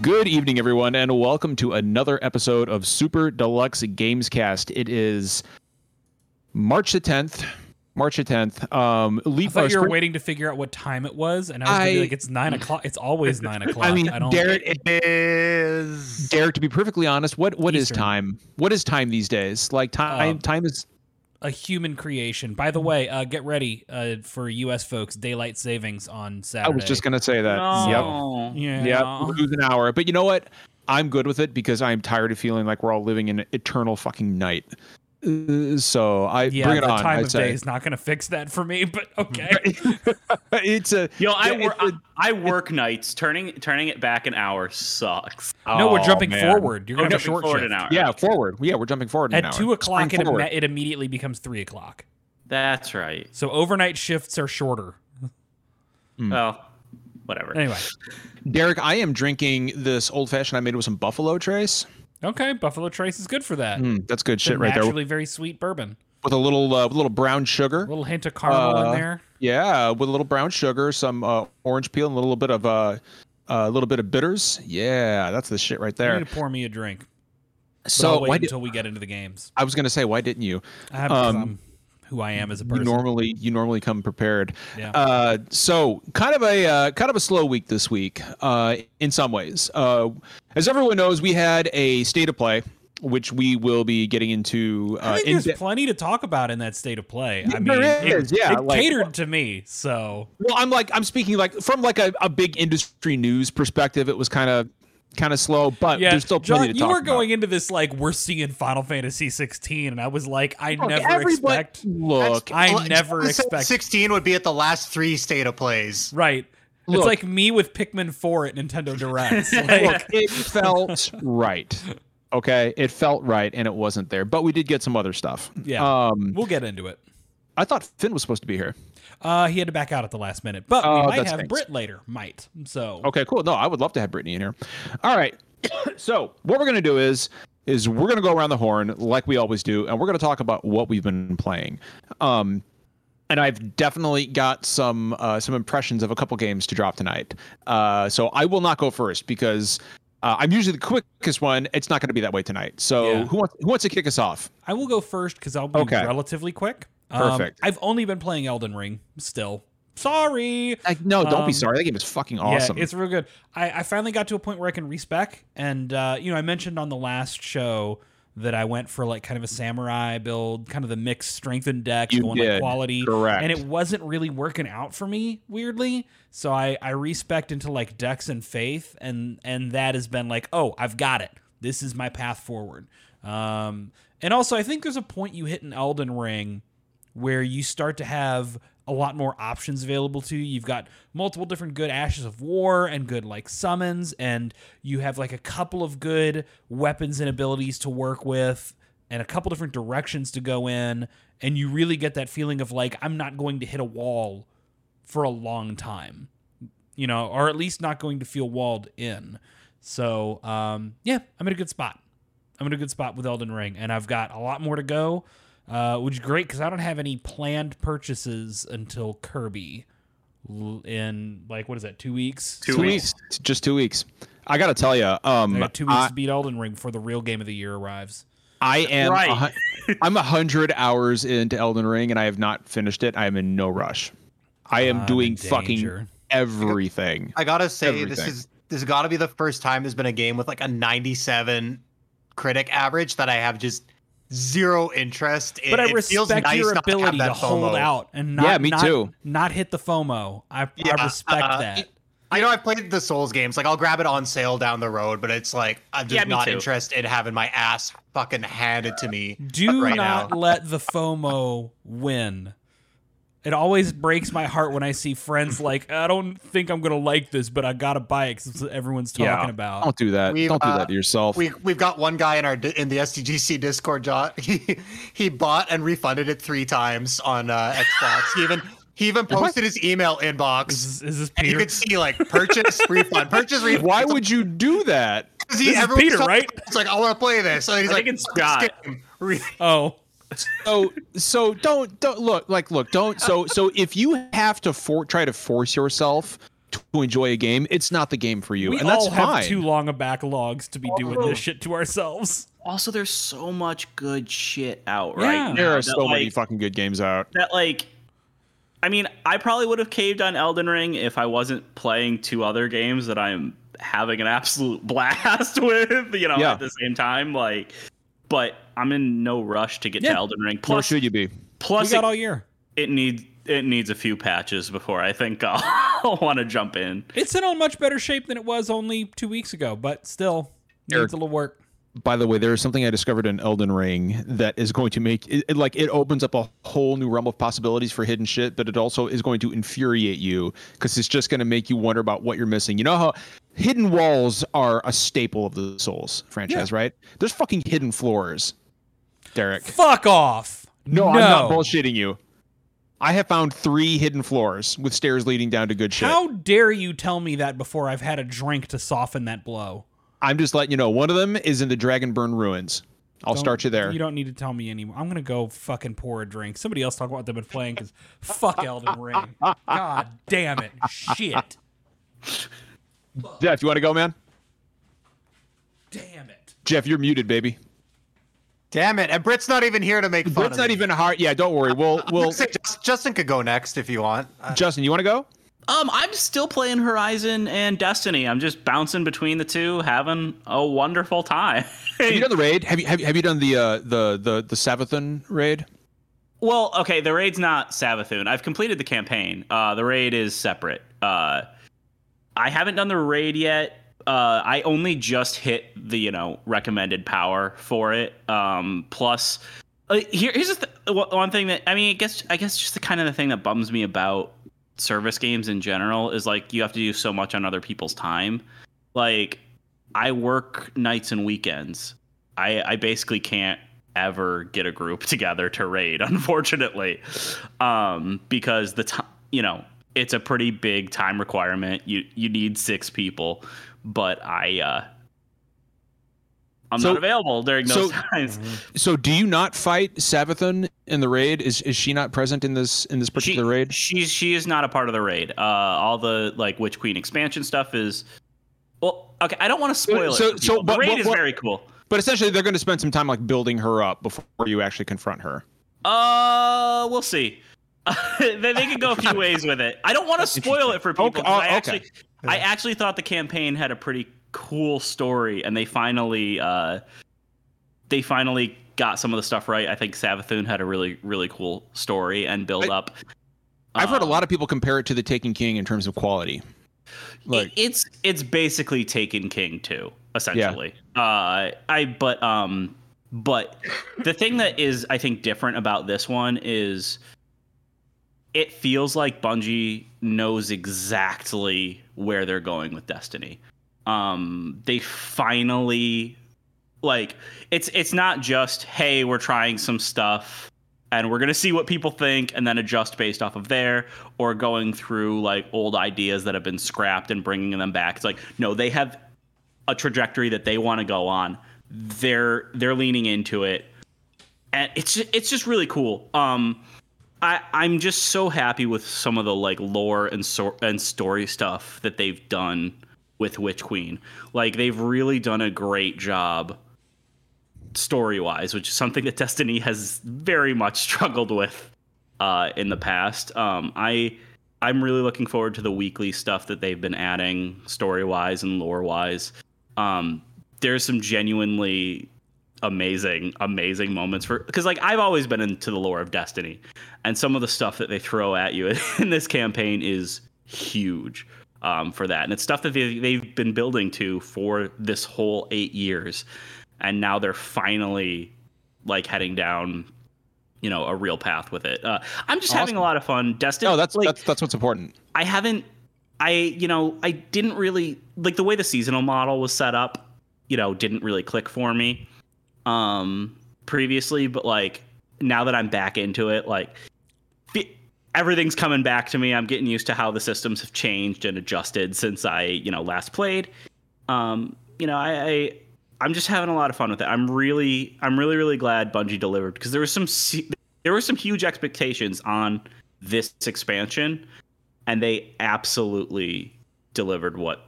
Good evening, everyone, and welcome to another episode of Super Deluxe Gamescast. It is March the 10th. March the 10th. Um, I leap thought you were spring- waiting to figure out what time it was, and I was gonna be I- like, "It's nine o'clock. It's always nine o'clock." I mean, I don't. Derek, It is. Derek, to be perfectly honest, what what is Eastern. time? What is time these days? Like time, Um, time is a human creation. By the way, uh, get ready uh, for U.S. folks. Daylight savings on Saturday. I was just gonna say that. No. yeah. Yep. Yep. lose an hour. But you know what? I'm good with it because I'm tired of feeling like we're all living in eternal fucking night. Uh, so I Yeah, bring it the on. time I'd of say. day is not going to fix that for me, but okay. it's a Yo, I, Yeah, wor- it's I, I work nights. Turning turning it back an hour sucks. no, we're Oh, jumping man. forward. You're going to jumping short forward shift. an hour. Yeah, forward. Yeah, we're jumping forward an At hour. two o'clock, it, Spring imme- forward. it immediately becomes three o'clock. That's right. So overnight shifts are shorter. Hmm. Well, whatever. Anyway, Derek, I am drinking this old fashioned I made with some Buffalo Trace. Okay, Buffalo Trace is good for that. Mm, that's good shit right there. naturally very sweet bourbon. With a little uh, with a little brown sugar. A little hint of caramel Uh, in there. Yeah, with a little brown sugar, some uh, orange peel, and a little bit of uh, a little bit of bitters. Yeah, that's the shit right there. pour me a drink. So wait did until we get into the games. I was gonna say why didn't you? I have Um, who I am as a person. You normally you normally come prepared. Yeah. Uh, so kind of a uh, kind of a slow week this week uh, in some ways. Uh, as everyone knows, we had a state of play, which we will be getting into. I Uh, think in there's plenty to talk about in that state of play. I mean, there it, yeah, it like- catered to me. So well, I'm like I'm speaking like from like a, a big industry news perspective. It was kind of kind of slow, but yeah, there's still plenty John, to you talk were about. going into this like we're seeing Final Fantasy 16, and I was like, I Look, never expect. Look, I Well, never Genesis expect. 16 would be at the last three state of plays. Right. Look. it's like me with Pikmin 4 at Nintendo Direct. look, it felt right. Okay, it felt right, and it wasn't there. But we did get some other stuff. Yeah. Um, we'll get into it. I thought Finn was supposed to be here. Uh, he had to back out at the last minute, but Oh, we might have stinks. Brit later. Might. So Okay, cool. No, I would love to have Brittany in here. All right. so what we're gonna do is is we're gonna go around the horn like we always do, and we're gonna talk about what we've been playing. Um, and I've definitely got some uh, some impressions of a couple games to drop tonight. Uh, so I will not go first because uh, I'm usually the quickest one. It's not going to be that way tonight. So Yeah. who wants who wants to kick us off? I will go first because I'll be Okay. relatively quick. Um, Perfect. I've only been playing Elden Ring still. Sorry. Like, no, don't be Um, sorry. That game is fucking awesome. Yeah, it's real good. I, I finally got to a point where I can respec, and uh, you know, I mentioned on the last show that I went for like kind of a samurai build, kind of the mixed strength and dex, You going like did, quality, correct. and it wasn't really working out for me weirdly. So I I respec into like dex and faith, and and that has been like, oh, I've got it. This is my path forward. Um, and also I think there's a point you hit in Elden Ring where you start to have a lot more options available to you. You've got multiple different good ashes of war and good like summons, and you have like a couple of good weapons and abilities to work with, and a couple different directions to go in, and you really get that feeling of like I'm not going to hit a wall for a long time, you know, or at least not going to feel walled in. So um, yeah, I'm in a good spot. I'm in a good spot with Elden Ring, and I've got a lot more to go, uh, which is great because I don't have any planned purchases until Kirby in like what is that? Two weeks. Two two weeks. weeks. Just two weeks. I gotta tell you, um, I got two weeks I- to beat Elden Ring before the real game of the year arrives. I am. Right. a hu- I'm a hundred hours into Elden Ring, and I have not finished it. I am in no rush. I am I'm doing fucking everything. I gotta say, this is this has got to be the first time there's been a game with like a 97 critic average that I have just zero interest in. But I It feels respect nice your not to ability to, hold out and not Yeah, me not, too. not hit the FOMO. I, Yeah, I respect uh, that. I know I've played the Souls games. Like I'll grab it on sale down the road, but it's like I'm just Yeah, not too. interested in having my ass fucking handed to me. Do right not now. let the FOMO win. It always breaks my heart when I see friends like, I don't think I'm gonna like this, but I gotta buy it because everyone's talking Yeah. about. Don't do that. We've, Don't do uh, that to yourself. We we've got one guy in our in the SDGC Discord. John, he he bought and refunded it three times on uh, Xbox. He even he even posted his email inbox. Is this, is this And you could see like purchase refund, purchase refund. Why would you do that? 'Cause he, This is Peter, talking- right? It's like I want to play this. So he's I like, think it's Scott. Re- oh, So so don't don't look like look don't so so if you have to for try to force yourself to enjoy a game, it's not the game for you, we and that's all have fine. too long of backlogs to be doing this shit to ourselves. Also, there's so much good shit out Yeah. right now. there are that, so many fucking good games out. that like I mean, I probably would have caved on Elden Ring if I wasn't playing two other games that I'm having an absolute blast with, you know, Yeah. at the same time. Like, but I'm in no rush to get Yeah. to Elden Ring. Nor Plus, should you be? We plus got it, all year. it needs it needs a few patches before I think I'll want to jump in. It's in a much better shape than it was only two weeks ago, but still Eric. needs a little work. By the way, there is something I discovered in Elden Ring that is going to make it, it- like it opens up a whole new realm of possibilities for hidden shit, but it also is going to infuriate you because it's just going to make you wonder about what you're missing. You know how hidden walls are a staple of the Souls franchise, right? There's fucking hidden floors, Derek. Fuck off. No, I'm not bullshitting you. I have found three hidden floors with stairs leading down to good shit. How dare you tell me that before I've had a drink to soften that blow? I'm just letting you know. One of them is in the Dragon-Burnt ruins. I'll Don't- start you there. You don't need to tell me anymore. I'm gonna go fucking pour a drink. Somebody else talk about what they've been playing because fuck Elden Ring. God damn it. Shit. Jeff, you want to go, man? Damn it. Jeff, you're muted, baby. Damn it! And Britt's not even here to make fun. It's of not me. even hard. Yeah, don't worry. We'll we'll. Justin could go next if you want. Uh, Justin, you want to go? Um, I'm still playing Horizon and Destiny. I'm just bouncing between the two, having a wonderful time. Have you done the raid? Have you have, you- have you done the uh the the the Savathun raid? Well, okay, the raid's not Savathun. I've completed the campaign. Uh, the raid is separate. Uh, I haven't done the raid yet. Uh, I only just hit the you know recommended power for it. Um, plus, uh, here, here's th- one- one thing that I mean, I guess I guess just the kind of the thing that bums me about service games in general is like you have to do so much on other people's time. Like, I work nights and weekends. I I basically can't ever get a group together to raid unfortunately um because the time you know it's a pretty big time requirement you you need six people but i uh i'm So- not available during those so- times So, do you not fight Savathun in the raid? Is is she not present in this in this she, particular raid? she's she is not a part of the raid uh all the like witch queen expansion stuff is well okay i don't want to spoil So- it for so- but the raid what- is very cool But essentially, they're going to spend some time like building her up before you actually confront her. Uh, we'll see. they, could go a few ways with it. I don't want to spoil it for people. Okay, oh, I okay. actually, I actually thought the campaign had a pretty cool story, and they finally, uh, they finally got some of the stuff right. I think Savathun had a really, really cool story and build I- up. I've heard a Um, lot of people compare it to the Taken King in terms of quality. Like, it's it's basically Taken King too, essentially. Uh, I but um, but the thing that is I think different about this one is it feels like Bungie knows exactly where they're going with Destiny. Um, they finally like it's it's not just hey we're trying some stuff and we're going to see what people think and then adjust based off of there or going through like old ideas that have been scrapped and bringing them back. It's like no they have a trajectory that they want to go on. They're they're leaning into it. And it's ju- it's just really cool. Um I, I'm just so happy with some of the like lore and so- and story stuff that they've done with Witch Queen. Like they've really done a great job story wise, which is something that Destiny has very much struggled with uh, in the past. Um, I I'm really looking forward to the weekly stuff that they've been adding story wise and lore wise. Um, there's some genuinely amazing amazing moments for because like I've always been into the lore of Destiny and some of the stuff that they throw at you in this campaign is huge um, for that. And it's stuff that they, they've been building to for this whole eight years and now they're finally like heading down you know a real path with it. Uh, i'm just having a lot of fun. Destiny no, that's like that's that's what's important. i haven't i you know i didn't really like the way the seasonal model was set up you know didn't really click for me um previously but like now that i'm back into it like everything's coming back to me. I'm getting used to how the systems have changed and adjusted since i you know last played. Um you know i, I i'm just having a lot of fun with it. I'm really i'm really really glad bungie delivered because there was some there were some huge expectations on this expansion and they absolutely delivered what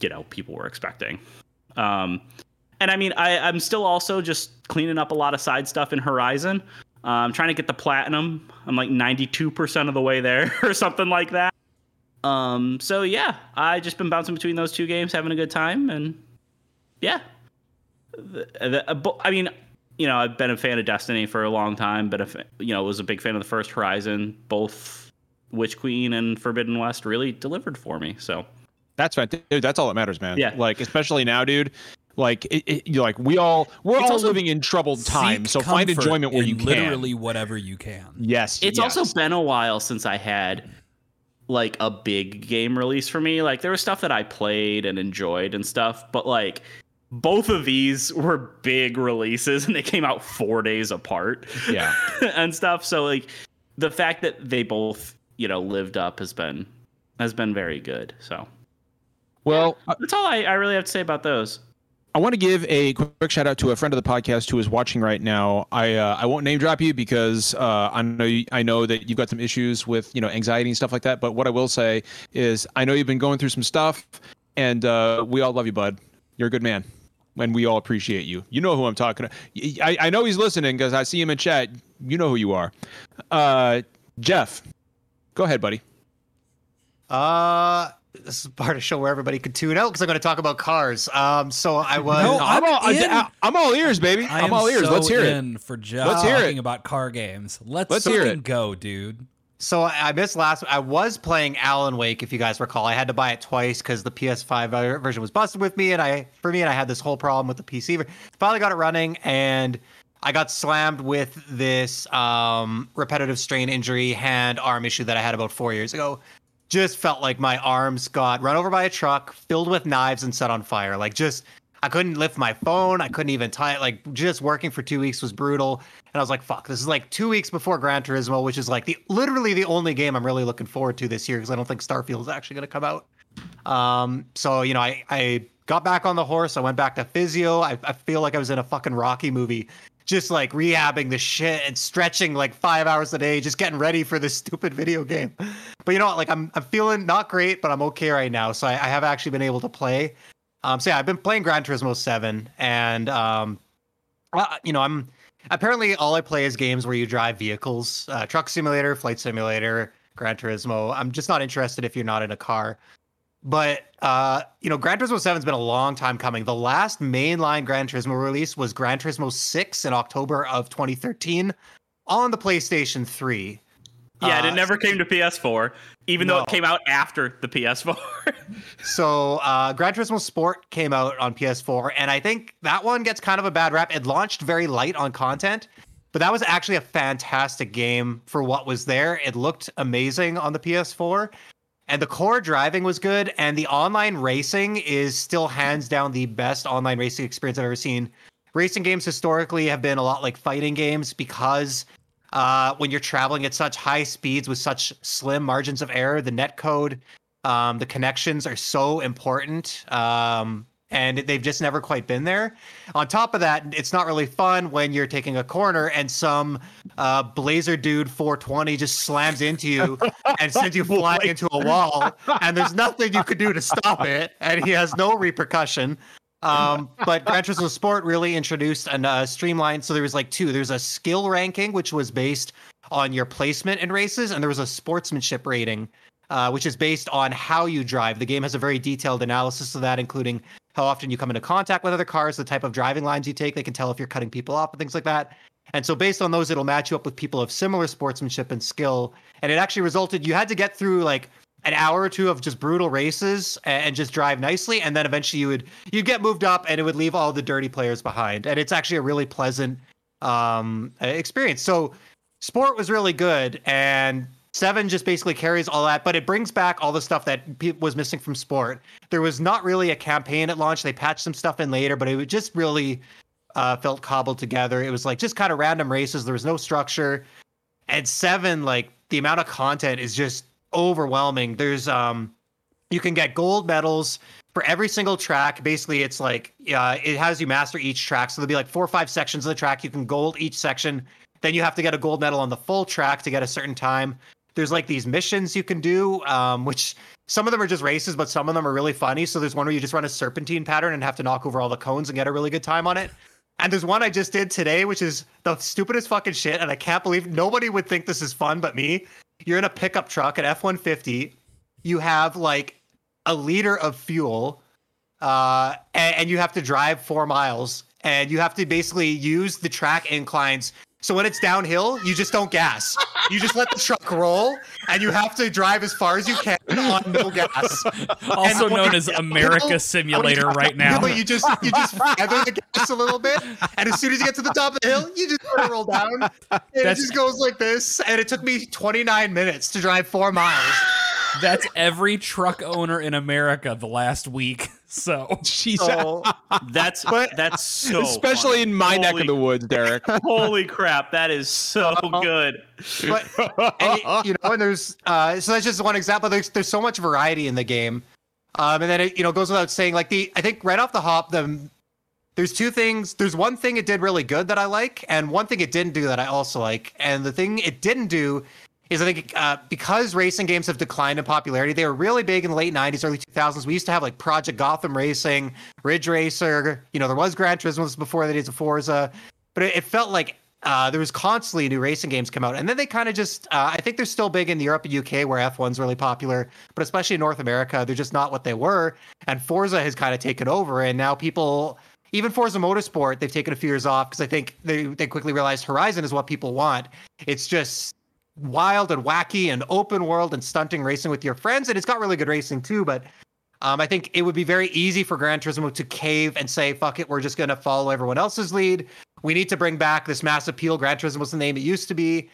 you know people were expecting. Um, and I mean, I, I'm still also just cleaning up a lot of side stuff in Horizon. Uh, I'm trying to get the platinum. I'm like 92% of the way there or something like that. Um, so yeah, I just been bouncing between those two games, having a good time, and yeah. The, the, I mean, you know, I've been a fan of Destiny for a long time, but if you know, was a big fan of the first Horizon. Both Witch Queen and Forbidden West really delivered for me. So that's right, dude. That's all that matters, man. Yeah. Like especially now, dude. Like it, it, you're like we all we're It's all living in troubled times, so find enjoyment where in you can. Literally whatever you can. Yes. it's yes. also been a while since I had like a big game release for me. Like there was stuff that I played and enjoyed and stuff, but like both of these were big releases and they came out 4 days apart. Yeah. and stuff. So like the fact that they both, you know, lived up has been has been very good. So Well, I, that's all I, I really have to say about those. I want to give a quick shout out to a friend of the podcast who is watching right now. I uh, I won't name drop you because uh, I know you, I know that you've got some issues with you know anxiety and stuff like that. But what I will say is I know you've been going through some stuff, and uh, we all love you, bud. You're a good man, and we all appreciate you. You know who I'm talking to. I, I know he's listening because I see him in chat. You know who you are, uh, Jeff. Go ahead, buddy. Uh, this is part of the show where everybody could tune out because I'm going to talk about cars. Um, so I was. No, I'm all, in. I, am all ears, baby. I I'm all ears. so Let's hear it. for Jeff Let's hear it. about car games. Let's, Let's hear it. go, dude. So I I missed last. I was playing Alan Wake, if you guys recall. I had to buy it twice because the PS5 version was busted with me, and I for me, and I had this whole problem with the PC. ver- Finally got it running, and I got slammed with this um, repetitive strain injury hand arm issue that I had about four years ago. Just felt like my arms got run over by a truck, filled with knives, and set on fire. Like just. I couldn't lift my phone. I couldn't even tie it. Like just working for two weeks was brutal. And I was like, fuck, this is like two weeks before Gran Turismo, which is like the literally the only game I'm really looking forward to this year because I don't think Starfield is actually going to come out. Um, so you know, I I got back on the horse. I went back to physio. I, I feel like I was in a fucking Rocky movie, just like rehabbing the shit and stretching like five hours a day, just getting ready for this stupid video game. But you know what? Like I'm I'm feeling not great, but I'm okay right now. So I, I have actually been able to play. Um, so yeah, I've been playing Gran Turismo Seven, and um, uh, you know, I'm apparently all I play is games where you drive vehicles, uh, truck simulator, flight simulator, Gran Turismo. I'm just not interested if you're not in a car. But uh, you know, Gran Turismo 7's been a long time coming. The last mainline Gran Turismo release was Gran Turismo 6 in October of 2013 on the PlayStation 3. Yeah, and Uh, it never came to PS4, even though it came out after the PS4. So, uh, Gran Turismo Sport came out on PS4, and I think that one gets kind of a bad rap. It launched very light on content, but that was actually a fantastic game for what was there. It looked amazing on the PS4, and the core driving was good, and the online racing is still hands down the best online racing experience I've ever seen. Racing games historically have been a lot like fighting games because uh, when you're traveling at such high speeds with such slim margins of error, the net code um, the connections are so important, um, and they've just never quite been there. On top of that, it's not really fun when you're taking a corner and some uh, Blazer dude 420 just slams into you and sends you flying into a wall, and there's nothing you could do to stop it, and he has no repercussion. Um, but Gran Turismo Sport really introduced a uh, streamlined. So there was like two. There's a skill ranking, which was based on your placement in races, and there was a sportsmanship rating, uh, which is based on how you drive. The game has a very detailed analysis of that, including how often you come into contact with other cars, the type of driving lines you take. They can tell if you're cutting people off and things like that. And so, based on those, it'll match you up with people of similar sportsmanship and skill. And it actually resulted, you had to get through like an hour or two of just brutal races and just drive nicely and then eventually you would you'd get moved up and it would leave all the dirty players behind and it's actually a really pleasant um experience so sport was really good and seven just basically carries all that but it brings back all the stuff that was missing from sport. There was not really a campaign at launch. They patched some stuff in later but it just really uh felt cobbled together. It was like just kind of random races. There was no structure. And seven like the amount of content is just overwhelming. There's um you can get gold medals for every single track. Basically it's like uh, it has you master each track. So there'll be like four or five sections of the track. You can gold each section. Then you have to get a gold medal on the full track to get a certain time there's like these missions you can do um, which some of them are just races, but some of them are really funny. So there's one where you just run a serpentine pattern and have to knock over all the cones and get a really good time on it. And there's one I just did today, which is the stupidest fucking shit. And I can't believe nobody would think this is fun but me. You're in a pickup truck, an F 150. You have like a liter of fuel, uh, and, and you have to drive four miles. And you have to basically use the track inclines so when it's downhill, you just don't gas. You just let the truck roll, and you have to drive as far as you can on no gas. Also And known as America when Simulator right now. You just you just feather the gas a little bit, and as soon as you get to the top of the hill, you just let it roll down. And it just goes like this. And it took me 29 minutes to drive four miles. That's every truck owner in America the last week. So Jeez. So That's But- that's so Especially funny. in my neck of the woods, Derek. Holy crap, that is so good. but and, you know, and there's uh, so that's just one example. There's there's so much variety in the game, um, and then it you know goes without saying. Like the I think right off the hop, the there's two things. There's one thing it did really good that I like, and one thing it didn't do that I also like. And the thing it didn't do is I think uh, because racing games have declined in popularity, they were really big in the late '90s, early 2000s. We used to have like Project Gotham Racing, Ridge Racer. You know, there was Gran Turismo before the days of Forza, but it, it felt like uh, there was constantly new racing games come out, and then they kind of just. Uh, I think they're still big in Europe and UK where F1's really popular, but especially in North America, they're just not what they were. And Forza has kind of taken over, and now people, even Forza Motorsport, they've taken a few years off because I think they they quickly realized Horizon is what people want. It's just wild and wacky and open world and stunting racing with your friends, and it's got really good racing too, but. Um, I think it would be very easy for Gran Turismo to cave and say, "Fuck it, we're just going to follow everyone else's lead." we need to bring back this mass appeal. Gran was the name it used to be,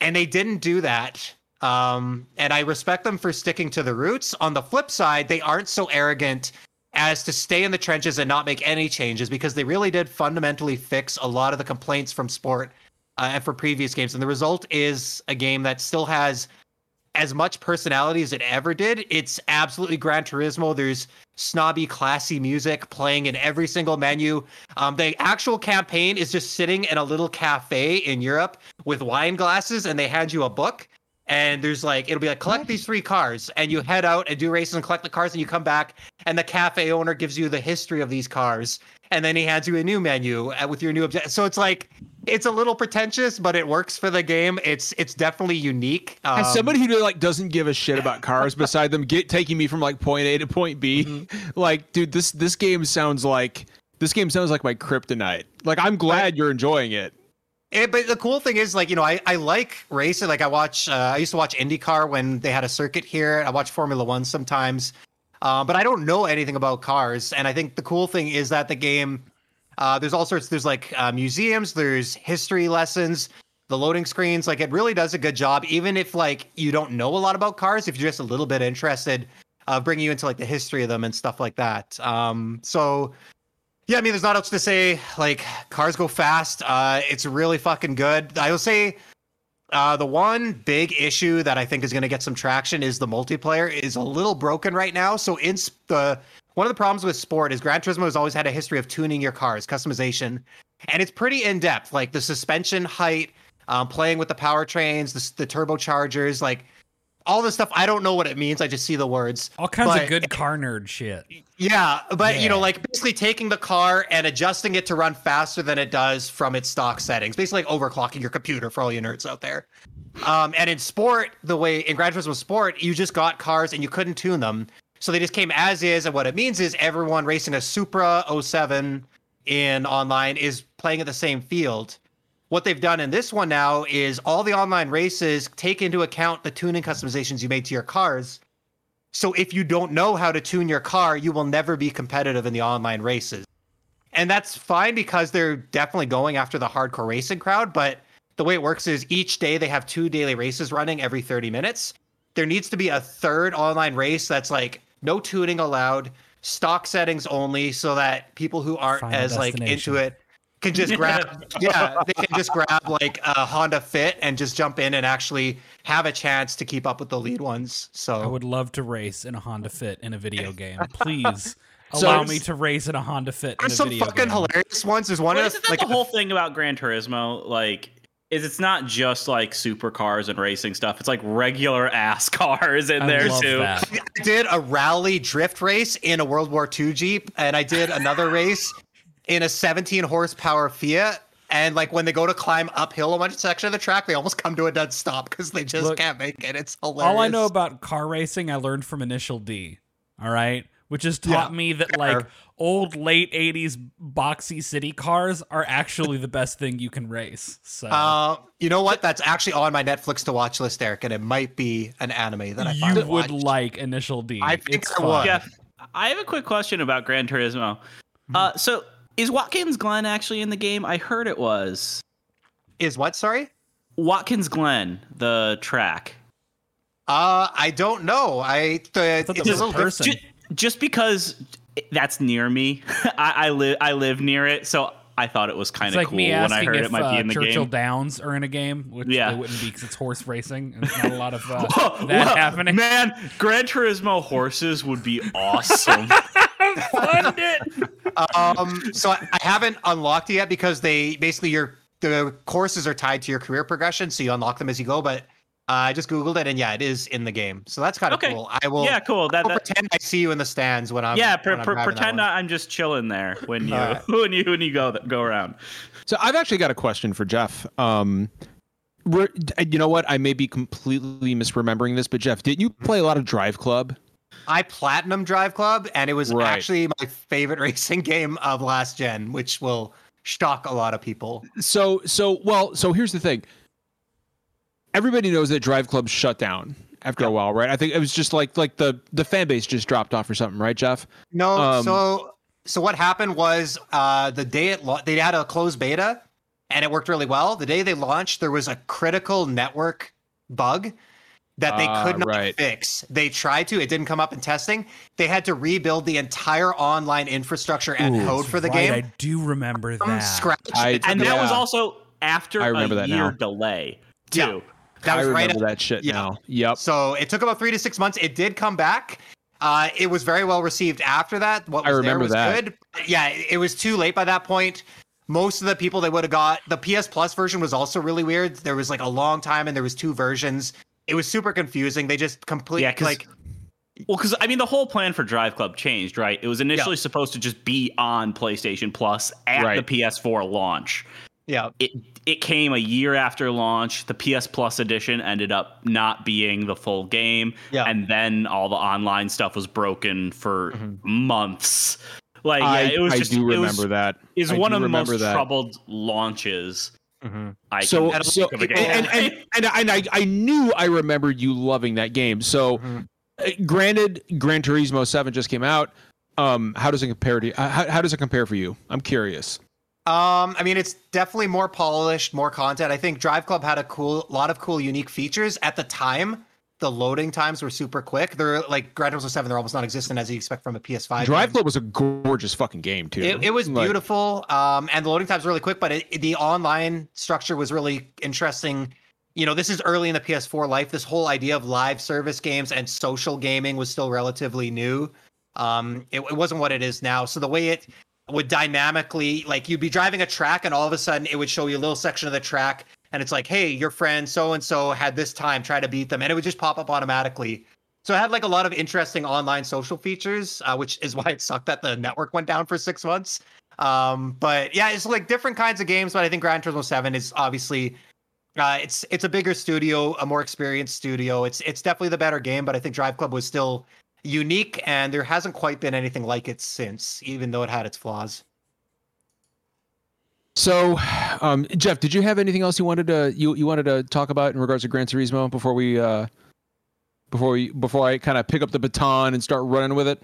and they didn't do that. Um, and I respect them for sticking to the roots. On the flip side, they aren't so arrogant as to stay in the trenches and not make any changes because they really did fundamentally fix a lot of the complaints from sport uh, and for previous games. And the result is a game that still has as much personality as it ever did. It's absolutely Gran Turismo. There's snobby, classy music playing in every single menu. Um, the actual campaign is just sitting in a little cafe in Europe with wine glasses, and they hand you a book. And there's like, it'll be like, collect these three cars, and you head out and do races and collect the cars, and you come back, and the cafe owner gives you the history of these cars, and then he hands you a new menu uh, with your new object. So it's like, it's a little pretentious, but it works for the game. It's it's definitely unique. Um, As somebody who like doesn't give a shit about cars beside them get taking me from like point A to point B, Mm-hmm. like dude, this this game sounds like this game sounds like my kryptonite. Like I'm glad you're enjoying it. Eh, but the cool thing is, like, you know, I, I like racing. Like, I watch, uh, I used to watch IndyCar when they had a circuit here. I watch Formula One sometimes, uh, but I don't know anything about cars. And I think the cool thing is that the game, uh, there's all sorts. There's like uh, museums. There's history lessons. The loading screens, like, it really does a good job. Even if like you don't know a lot about cars, if you're just a little bit interested, uh, bringing you into like the history of them and stuff like that. Um, so yeah, I mean, there's not much to say. Like, cars go fast. Uh, it's really fucking good. I will say, uh, the one big issue that I think is going to get some traction is the multiplayer is a little broken right now. So, in the one of the problems with sport is Gran Turismo has always had a history of tuning your cars, customization, and it's pretty in depth. Like the suspension height, um, playing with the powertrains, the, the turbochargers, like all this stuff. I don't know what it means. I just see the words. all kinds But- of good car nerd shit. Yeah, but you know, like basically taking the car and adjusting it to run faster than it does from its stock settings. Basically, like overclocking your computer for all you nerds out there. Um, and in sport, the way in Gran Turismo Sport, you just got cars and you couldn't tune them, so they just came as is. And what it means is everyone racing a Supra 07 in online is playing at the same field. What they've done in this one now is all the online races take into account the tuning customizations you made to your cars. So if you don't know how to tune your car, you will never be competitive in the online races. And that's fine because they're definitely going after the hardcore racing crowd. But the way it works is each day they have two daily races running every 30 minutes. There needs to be a third online race that's like no tuning allowed, stock settings only, so that people who aren't Final as like into it can just grab yeah they can just grab like a honda fit and just jump in and actually have a chance to keep up with the lead ones so I would love to race in a Honda Fit in a video game. Please So- allow me to race in a Honda Fit in a There's some video fucking game. hilarious ones. There's one Well, of isn't that like the whole thing about Gran Turismo? Like, is it's not just like supercars and racing stuff. It's like regular ass cars in I there love too. that. I did a rally drift race in a World War II Jeep, and I did another race in a 17 horsepower Fiat. And like when they go to climb uphill a one section of the track, they almost come to a dead stop because they just Look, can't make it. It's hilarious. All I know about car racing, I learned from Initial D. All right. Which has taught Yeah, me that fair. like old late 80s boxy city cars are actually the best thing you can race. So Uh, you know what? That's actually on my Netflix to watch list, Eric, and it might be an anime that I you would watched. like Initial D. I think it's I would. Jeff, I have a quick question about Gran Turismo. Uh, so is Watkins Glen actually in the game? I heard it was Is what? Sorry. Watkins Glen, the track. Uh, I don't know. I the, thought that it's a a little person. different. Ju- just because that's near me, I, I live I live near it, so I thought it was kind of like cool me when I heard if it might uh, be in the game. Churchill game. Downs are in a game, which Yeah. they wouldn't be because it's horse racing and not a lot of uh, Whoa, that whoa, happening. Man, Gran Turismo horses would be awesome. Fund it. Um, so I, I haven't unlocked it yet because they basically your the courses are tied to your career progression, so you unlock them as you go. But I just googled it, and yeah, it is in the game. So that's kind of Okay. cool. I will. yeah, cool. That, I'll that pretend I see you in the stands when I'm. yeah, pre- when I'm pre- driving that pretend one. I'm just chilling there when you Alright. when you when you go go around. So I've actually got a question for Jeff. Um, re- you know what? I may be completely misremembering this, but Jeff, didn't you play a lot of Drive Club? I platinum Drive Club, and it was Right. actually my favorite racing game of last gen, which will shock a lot of people. So, so well, so here's the thing. Everybody knows that Drive Club shut down after a while, right? I think it was just like like the the fan base just dropped off or something, right, Jeff? No, Um, so so what happened was uh, the day it lo- they had a closed beta, and it worked really well. The day they launched, there was a critical network bug that they Ah, could not right. fix. They tried to, it didn't come up in testing. They had to rebuild the entire online infrastructure and Ooh, code for the Right, game I do remember from that. scratch. I- And them- that was also after I remember a that year now. delay too. Yeah. That was I right remember at- that shit yeah. now. Yep. So it took about three to six months. It did come back. Uh, it was very well received after that. What I was there remember was that. good. Yeah, it was too late by that point. Most of the people they would have got the PS Plus version was also really weird. There was like a long time and there was two versions. It was super confusing. They just completely Yeah, 'cause- like Well, because I mean, the whole plan for Drive Club changed, right? It was initially supposed to just be on PlayStation Plus at Right. the PS4 launch. Yeah. It it came a year after launch. The PS Plus edition ended up not being the full game, Yeah. and then all the online stuff was broken for Mhm. months. Like, yeah, it was I just do remember was, that. Is I one of the most that. troubled launches. Mhm. I So, so think of a game. and, and, and, and I, I knew I remembered you loving that game. So, Mhm. uh, granted, Gran Turismo Seven just came out. Um, how does it compare to? uh, How, how does it compare for you? I'm curious. Um, I mean, it's definitely more polished, more content. I think Drive Club had a cool, lot of cool, unique features at the time. The loading times were super quick. They're like Gran Turismo Seven. They're almost non-existent as you expect from a PS5. Drive game. Club was a gorgeous fucking game too. It, it was Like, beautiful, um, and the loading times were really quick. But it, the online structure was really interesting. You know, this is early in the PS4 life. This whole idea of live service games and social gaming was still relatively new. Um, it, it wasn't what it is now. So the way it would dynamically, like, you'd be driving a track, and all of a sudden, it would show you a little section of the track, and it's like, hey, your friend so and so had this time. Try to beat them, and it would just pop up automatically. So it had like a lot of interesting online social features, uh, which is why it sucked that the network went down for six months. Um, but yeah, it's like different kinds of games. But I think Gran Turismo Seven is obviously uh, it's it's a bigger studio, a more experienced studio. It's it's definitely the better game. But I think Drive Club was still unique, and there hasn't quite been anything like it since, even though it had its flaws. So, um, Jeff, did you have anything else you wanted to you, you wanted to talk about in regards to Gran Turismo before we uh, before we before I kind of pick up the baton and start running with it?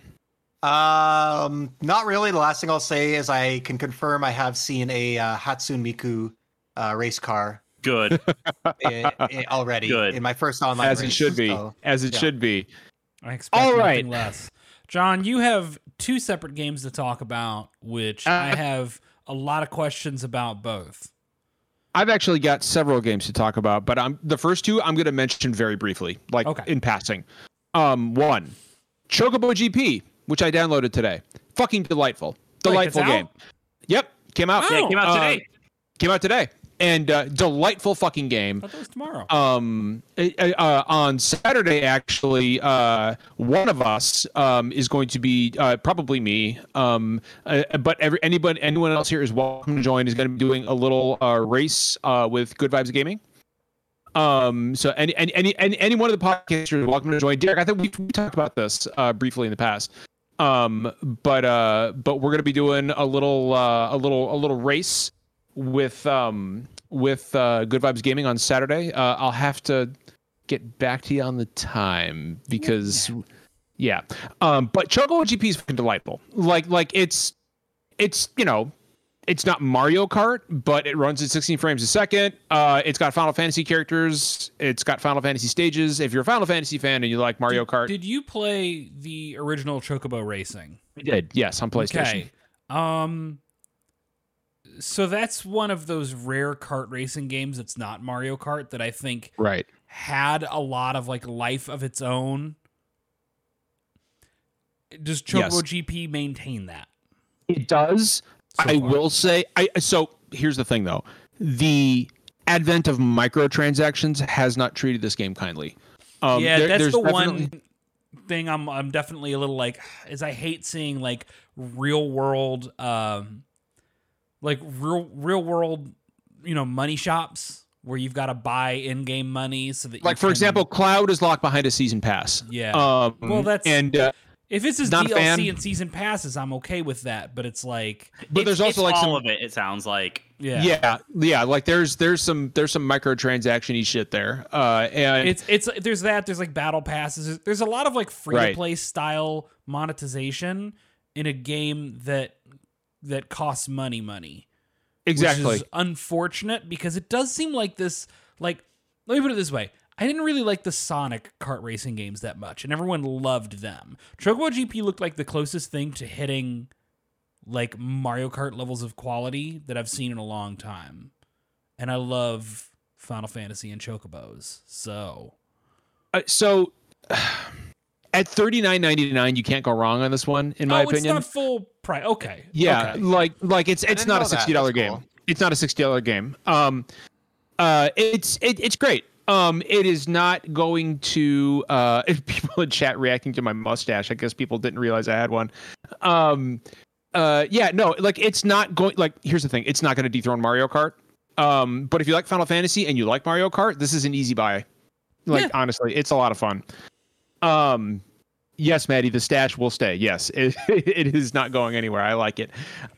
Um, not really. The last thing I'll say is I can confirm I have seen a uh, Hatsune Miku uh, race car Good. i- i- already Good. in my first online As it should be. so- As it yeah. should be. I expect All nothing right. less. John, you have two separate games to talk about, which Uh, I have a lot of questions about both. I've actually got several games to talk about, but I'm the first two I'm going to mention very briefly, like Okay. in passing. Um, one, Chocobo GP, which I downloaded today. Fucking delightful, Wait, delightful out? game. Yep, came out. Oh. yeah, it came out Uh, today. Came out today. And uh, delightful fucking game. I was tomorrow. Um, uh, uh, on Saturday, actually, uh, one of us um, is going to be uh, probably me. Um, uh, but every anybody, anyone else here is welcome to join. Is going to be doing a little uh, race uh, with Good Vibes Gaming. Um, so any any any any, any one of the podcasters is welcome to join. Derek, I think we, we talked about this uh, briefly in the past. Um, but uh, but we're going to be doing a little uh, a little a little race with um with uh, Good Vibes Gaming on Saturday. Uh, I'll have to get back to you on the time because yeah. Um, but Chocobo GP is fucking delightful. Like like it's it's you know it's not Mario Kart, but it runs at 16 frames a second. Uh, it's got Final Fantasy characters. It's got Final Fantasy stages. If you're a Final Fantasy fan and you like Mario Kart, Did you play the original Chocobo Racing? we did. Yes, on PlayStation. Okay. Um so that's one of those rare kart racing games that's not Mario Kart that I think Right. had a lot of like life of its own. Does Chocobo Yes. GP maintain that? It does. So I far? will say I so here's the thing though. The advent of microtransactions has not treated this game kindly. Um, yeah, there- that's the definitely- one thing I'm I'm definitely a little like is I hate seeing like real world um like real real world you know money shops where you've got to buy in-game money so that you like for can- example, Cloud is locked behind a season pass. Yeah. Um, Well, that's- and uh, if it's just not a DLC fan. and season passes I'm okay with that but it's like but It's- there's also it's like all some of it. It sounds like yeah yeah. yeah like there's there's some there's some microtransactiony shit there. Uh, and it's it's there's that there's like battle passes there's a lot of like free to Right. play style monetization in a game that that costs money money exactly which is unfortunate because it does seem like this like let me put it this way I didn't really like the Sonic kart racing games that much, and everyone loved them. Chocobo GP looked like the closest thing to hitting like Mario Kart levels of quality that I've seen in a long time. And I love Final Fantasy and Chocobos. So Uh, so at thirty nine ninety nine, you can't go wrong on this one, in my oh, opinion. it's not full price. Okay. Yeah, Okay. like like it's it's didn't a sixty dollar game. cool. It's not a sixty dollar game. Um, uh, it's it, it's great. Um, it is not going to uh people in chat reacting to my mustache. I guess people didn't realize I had one. Um, uh, yeah, no, like it's not going. Like here's the thing, it's not going to dethrone Mario Kart. Um, but if you like Final Fantasy and you like Mario Kart, this is an easy buy. Like Yeah. honestly, it's a lot of fun. Um, yes, Maddie, the stash will stay. Yes, it, it is not going anywhere. I like it.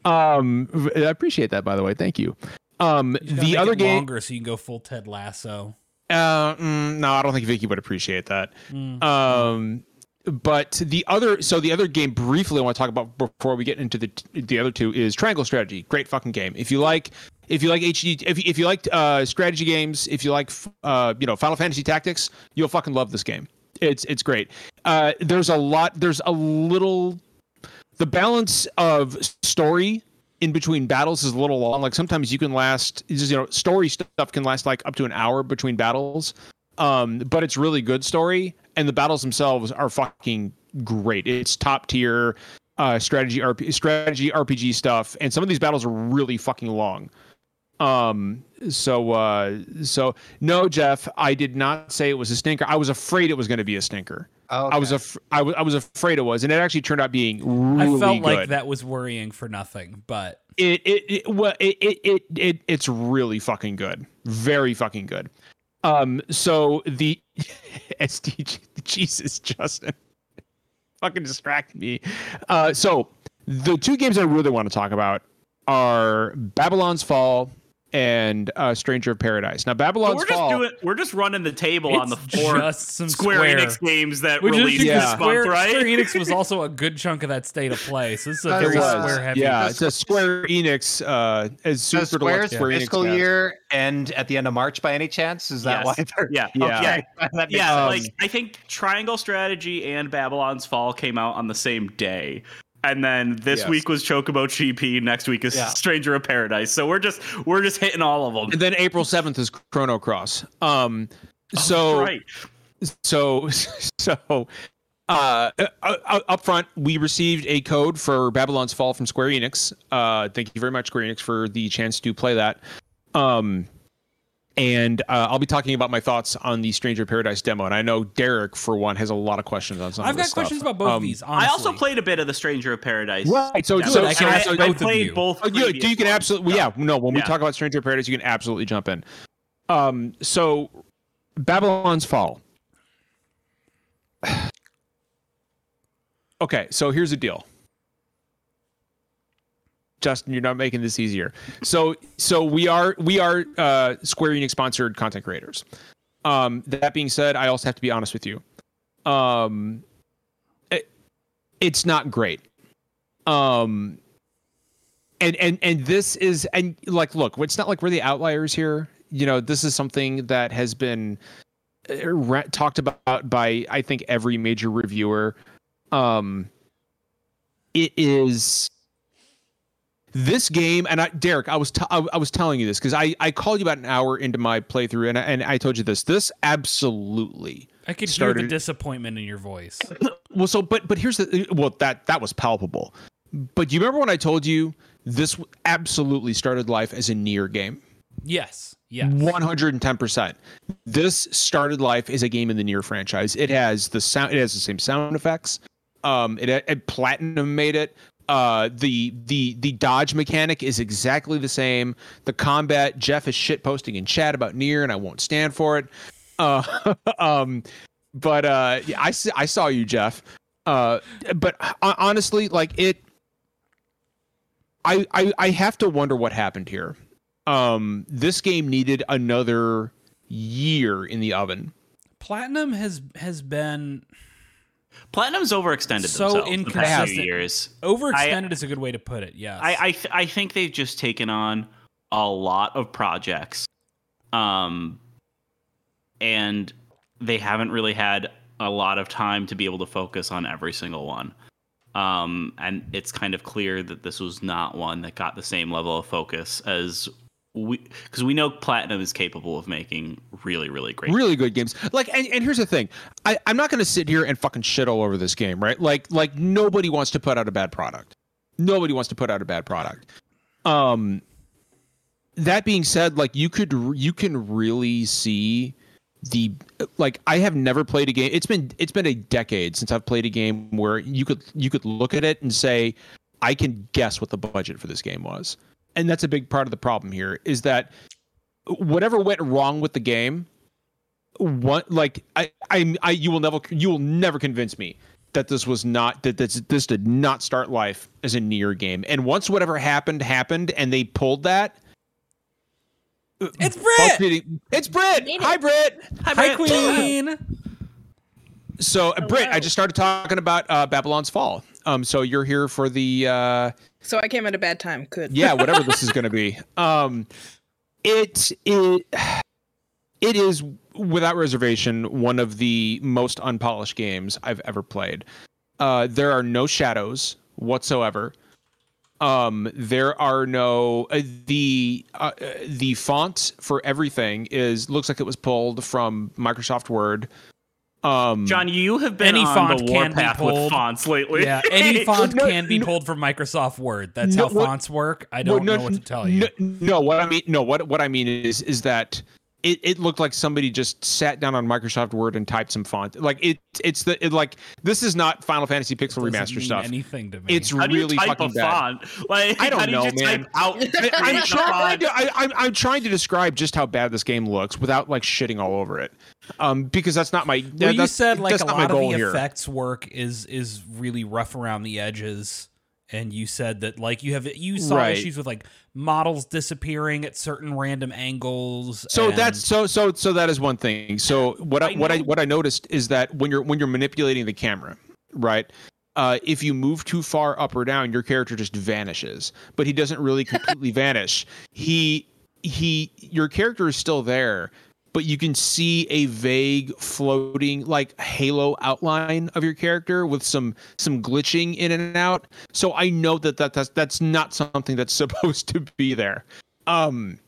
Um, I appreciate that, by the way. Thank you. Um, You the other game, longer so you can go full Ted Lasso. uh, mm, no, I don't think Vicky would appreciate that. Mm. Um, but the other, so the other game briefly I want to talk about before we get into the the other two is Triangle Strategy. Great fucking game. If you like, if you like HD, if if you like uh, strategy games, if you like, uh, you know, Final Fantasy Tactics, you'll fucking love this game. It's it's great. Uh, there's a lot. There's a little. The balance of story in between battles is a little long. Like sometimes you can last, just, you know, story stuff can last like up to an hour between battles. Um, but it's really good story, and the battles themselves are fucking great. It's top tier uh, strategy RP, strategy RPG stuff, and some of these battles are really fucking long. Um, so uh, so no, Jeff, I did not say it was a stinker. I was afraid it was going to be a stinker. Oh, I was af- I was I was afraid it was, and it actually turned out being really I felt good like that was worrying for nothing, but it it, it well it, it it it it's really fucking good. Very fucking good. Um so the sdg jesus justin. Fucking distracted me. Uh so the two games i really want to talk about are babylon's fall and uh stranger of paradise now babylon's we're just fall doing. We're just running the table on the It's four some Square, Square. Enix games that which is released because Yeah. this Square, month, right? Square Enix was also a good chunk of that state of play. So this is a very. Square heavy. yeah it's a square enix uh as super Does deluxe Square's Square Enix fiscal pass. year end at the end of March by any chance? Is that Yes. why they're Yeah. Yeah. Yeah. Yeah, Um, like I think Triangle Strategy and Babylon's Fall came out on the same day. And then this Yes. week was Chocobo GP, next week is Yeah. Stranger of Paradise. So we're just we're just hitting all of them. and then april 7th is chrono cross um so Oh, right. so so uh, uh, uh, up front we received a code for babylon's fall from square enix uh thank you very much square enix for the chance to play that Um, and uh, I'll be talking about my thoughts on the Stranger Paradise demo. And I know Derek, for one, has a lot of questions on some. I've of got questions stuff. about both Um, of these. Honestly. I also played a bit of the Stranger of Paradise. Right. So, demo. so, I so, I, so- I both of played you. both. Oh, you, you can absolutely, yeah. No, when we talk about Stranger of Paradise, you can absolutely jump in. Um, so Babylon's Fall. okay, so here's the deal. Justin, you're not making this easier. So, so we are we are uh, Square Enix sponsored content creators. Um, that being said, I also have to be honest with you. Um, it, it's not great. Um, and and and this is and like look it's not like we're the outliers here you know this is something that has been uh, talked about by i think every major reviewer um it is this game and I, derek i was t- I, I was telling you this because i i called you about an hour into my playthrough and I, and I told you this this absolutely I could hear the disappointment in your voice. well so but but here's the well that that was palpable but do you remember when i told you this absolutely started life as a Nier game Yes. Yes. 110% this started life as a game in the Nier franchise it has the sound it has the same sound effects um it, it platinum made it uh the the the dodge mechanic is exactly the same the combat jeff is shit posting in chat about Nier and i won't stand for it uh um but uh i i saw you jeff uh but hon- honestly like it I, I I have to wonder what happened here. Um, this game needed another year in the oven. Platinum has has been Platinum's overextended So themselves the past inconsistent. few years. overextended. is a good way to put it. Yes. I I, th- I think they've just taken on a lot of projects, um, and they haven't really had a lot of time to be able to focus on every single one. Um, and it's kind of clear that this was not one that got the same level of focus as we, because we know Platinum is capable of making really, really great. Really good games. Like, and, and here's the thing: I, I'm not going to sit here and fucking shit all over this game, right? Like, like nobody wants to put out a bad product. Nobody wants to put out a bad product. Um, that being said, like you could you can really see the like I have never played a game. It's been it's been a decade since I've played a game where you could you could look at it and say I can guess what the budget for this game was. And that's a big part of the problem here is that whatever went wrong with the game what like I I I you will never you will never convince me that this was not that this this did not start life as a Nier game. And once whatever happened happened and they pulled that it's Fuck Brit. Diddy- It's Brit. Hi, Brit. Hi, Queen. So, uh, Brit, I just started talking about uh, Babylon's Fall. Um, so you're here for the uh, So I came at a bad time. Good. yeah, whatever this is going to be. Um, it it it is without reservation one of the most unpolished games I've ever played. Uh, there are no shadows whatsoever. Um, there are no uh, the uh, uh, the font for everything is looks like it was pulled from Microsoft Word. Um, John, you have been Any on font the can be warpath with pulled. fonts lately. Yeah, any font No, can be no- pulled from Microsoft Word. That's No, how what- fonts work. I don't no, know what to tell you. No, no, what I mean, no, what what I mean is is that it, it looked like somebody just sat down on Microsoft Word and typed some font. Like it, it's the it, like this is not Final Fantasy Pixel Remaster stuff. Anything to me. It's How do you really type fucking a bad. font? Like, I don't do know, man. Out, I, I'm trying to I, I'm I'm trying to describe just how bad this game looks without like shitting all over it. Um, because that's not my. well, you said like that's a not my lot of the here. effects work is is really rough around the edges, and you said that like you have you saw Right. issues with like models disappearing at certain random angles. So and- that's so so so that is one thing. So what I, I what I what I noticed is that when you're when you're manipulating the camera, right? Uh, if you move too far up or down, your character just vanishes. But he doesn't really completely vanish. He he your character is still there, but you can see a vague floating like halo outline of your character with some some glitching in and out. So I know that, that that's that's not something that's supposed to be there. Um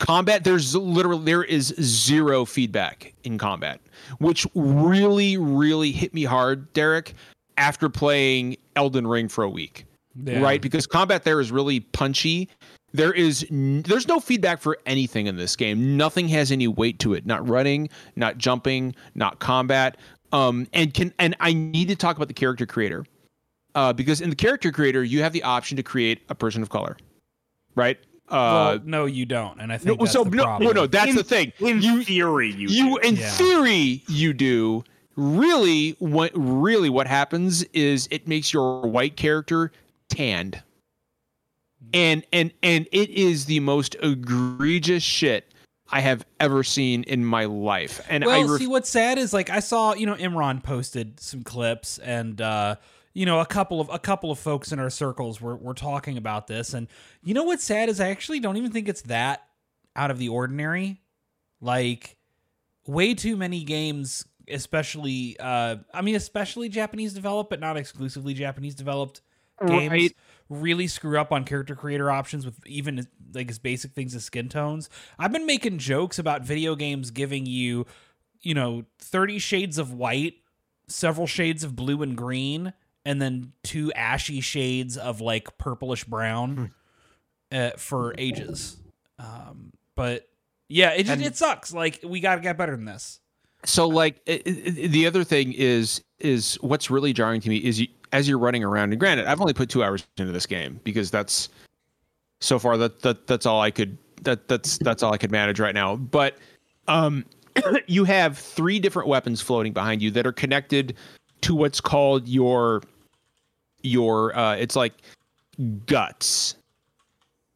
combat there's literally there is zero feedback in combat which really really hit me hard derek after playing elden ring for a week Yeah. right because combat there is really punchy There is n- there's no feedback for anything in this game. Nothing has any weight to it. Not running, not jumping, not combat. Um, and can and I need to talk about the character creator, uh, because in the character creator you have the option to create a person of color, right? Uh, well, no, you don't, and I think no, that's so the no, problem. no, no, that's the thing. In you theory, you you do. in Yeah. theory you do really what really what happens is it makes your white character tanned and and and it is the most egregious shit i have ever seen in my life and i ref- see, what's sad is like I saw, you know, Imran posted some clips, and uh, you know, a couple of a couple of folks in our circles were were talking about this, and you know what's sad is I actually don't even think it's that out of the ordinary. Like, way too many games, especially, uh, I mean, especially Japanese developed, but not exclusively Japanese developed games. Right. Really screw up on character creator options with even like as basic things as skin tones. I've been making jokes about video games giving you, you know, 30 shades of white, several shades of blue and green, and then two ashy shades of like purplish brown uh, for ages. Um, but yeah, it just, it sucks. Like we got to get better than this. so like i i the other thing is is what's really jarring to me is you, as you're running around and granted i've only put two hours into this game because that's so far that, that that's all i could that that's that's all i could manage right now but um you have three different weapons floating behind you that are connected to what's called your your uh it's like guts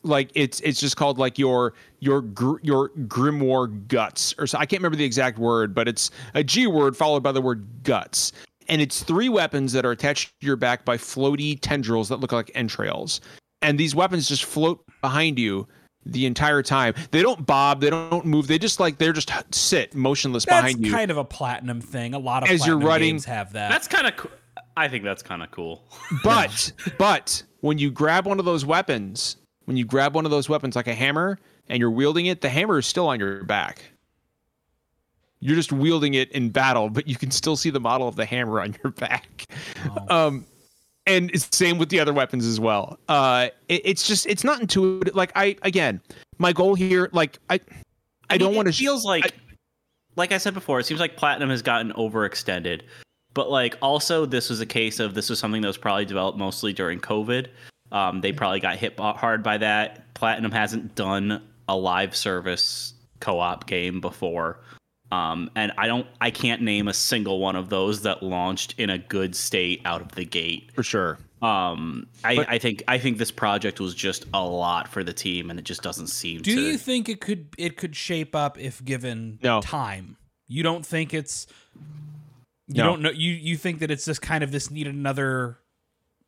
like it's it's just called like your your gr- your grimoire guts or so I can't remember the exact word, but it's a G word followed by the word guts. And it's three weapons that are attached to your back by floaty tendrils that look like entrails. And these weapons just float behind you the entire time. They don't bob, they don't move. They just like they're just sit motionless That's behind you. That's kind of a platinum thing. A lot of As you're running- games have that. That's kind of. Co- I think that's kind of cool. But but when you grab one of those weapons, when you grab one of those weapons like a hammer and you're wielding it, the hammer is still on your back. You're just wielding it in battle, but you can still see the model of the hammer on your back. Oh. Um and it's same with the other weapons as well. Uh it, it's just it's not intuitive. Like I again, my goal here like I I, don't mean, want It to feels like, like I said before, it seems like Platinum has gotten overextended. But like, also, this was a case of this was something that was probably developed mostly during COVID. Um, they probably got hit hard by that. Platinum hasn't done a live service co-op game before. Um, and I don't, I can't name a single one of those that launched in a good state out of the gate. for sure. Um, I, But- I think, I think this project was just a lot for the team, and it just doesn't seem. To be. Do to, you think it could it could shape up if given No. time? You don't think it's you No. don't know you you think that it's just kind of this needed another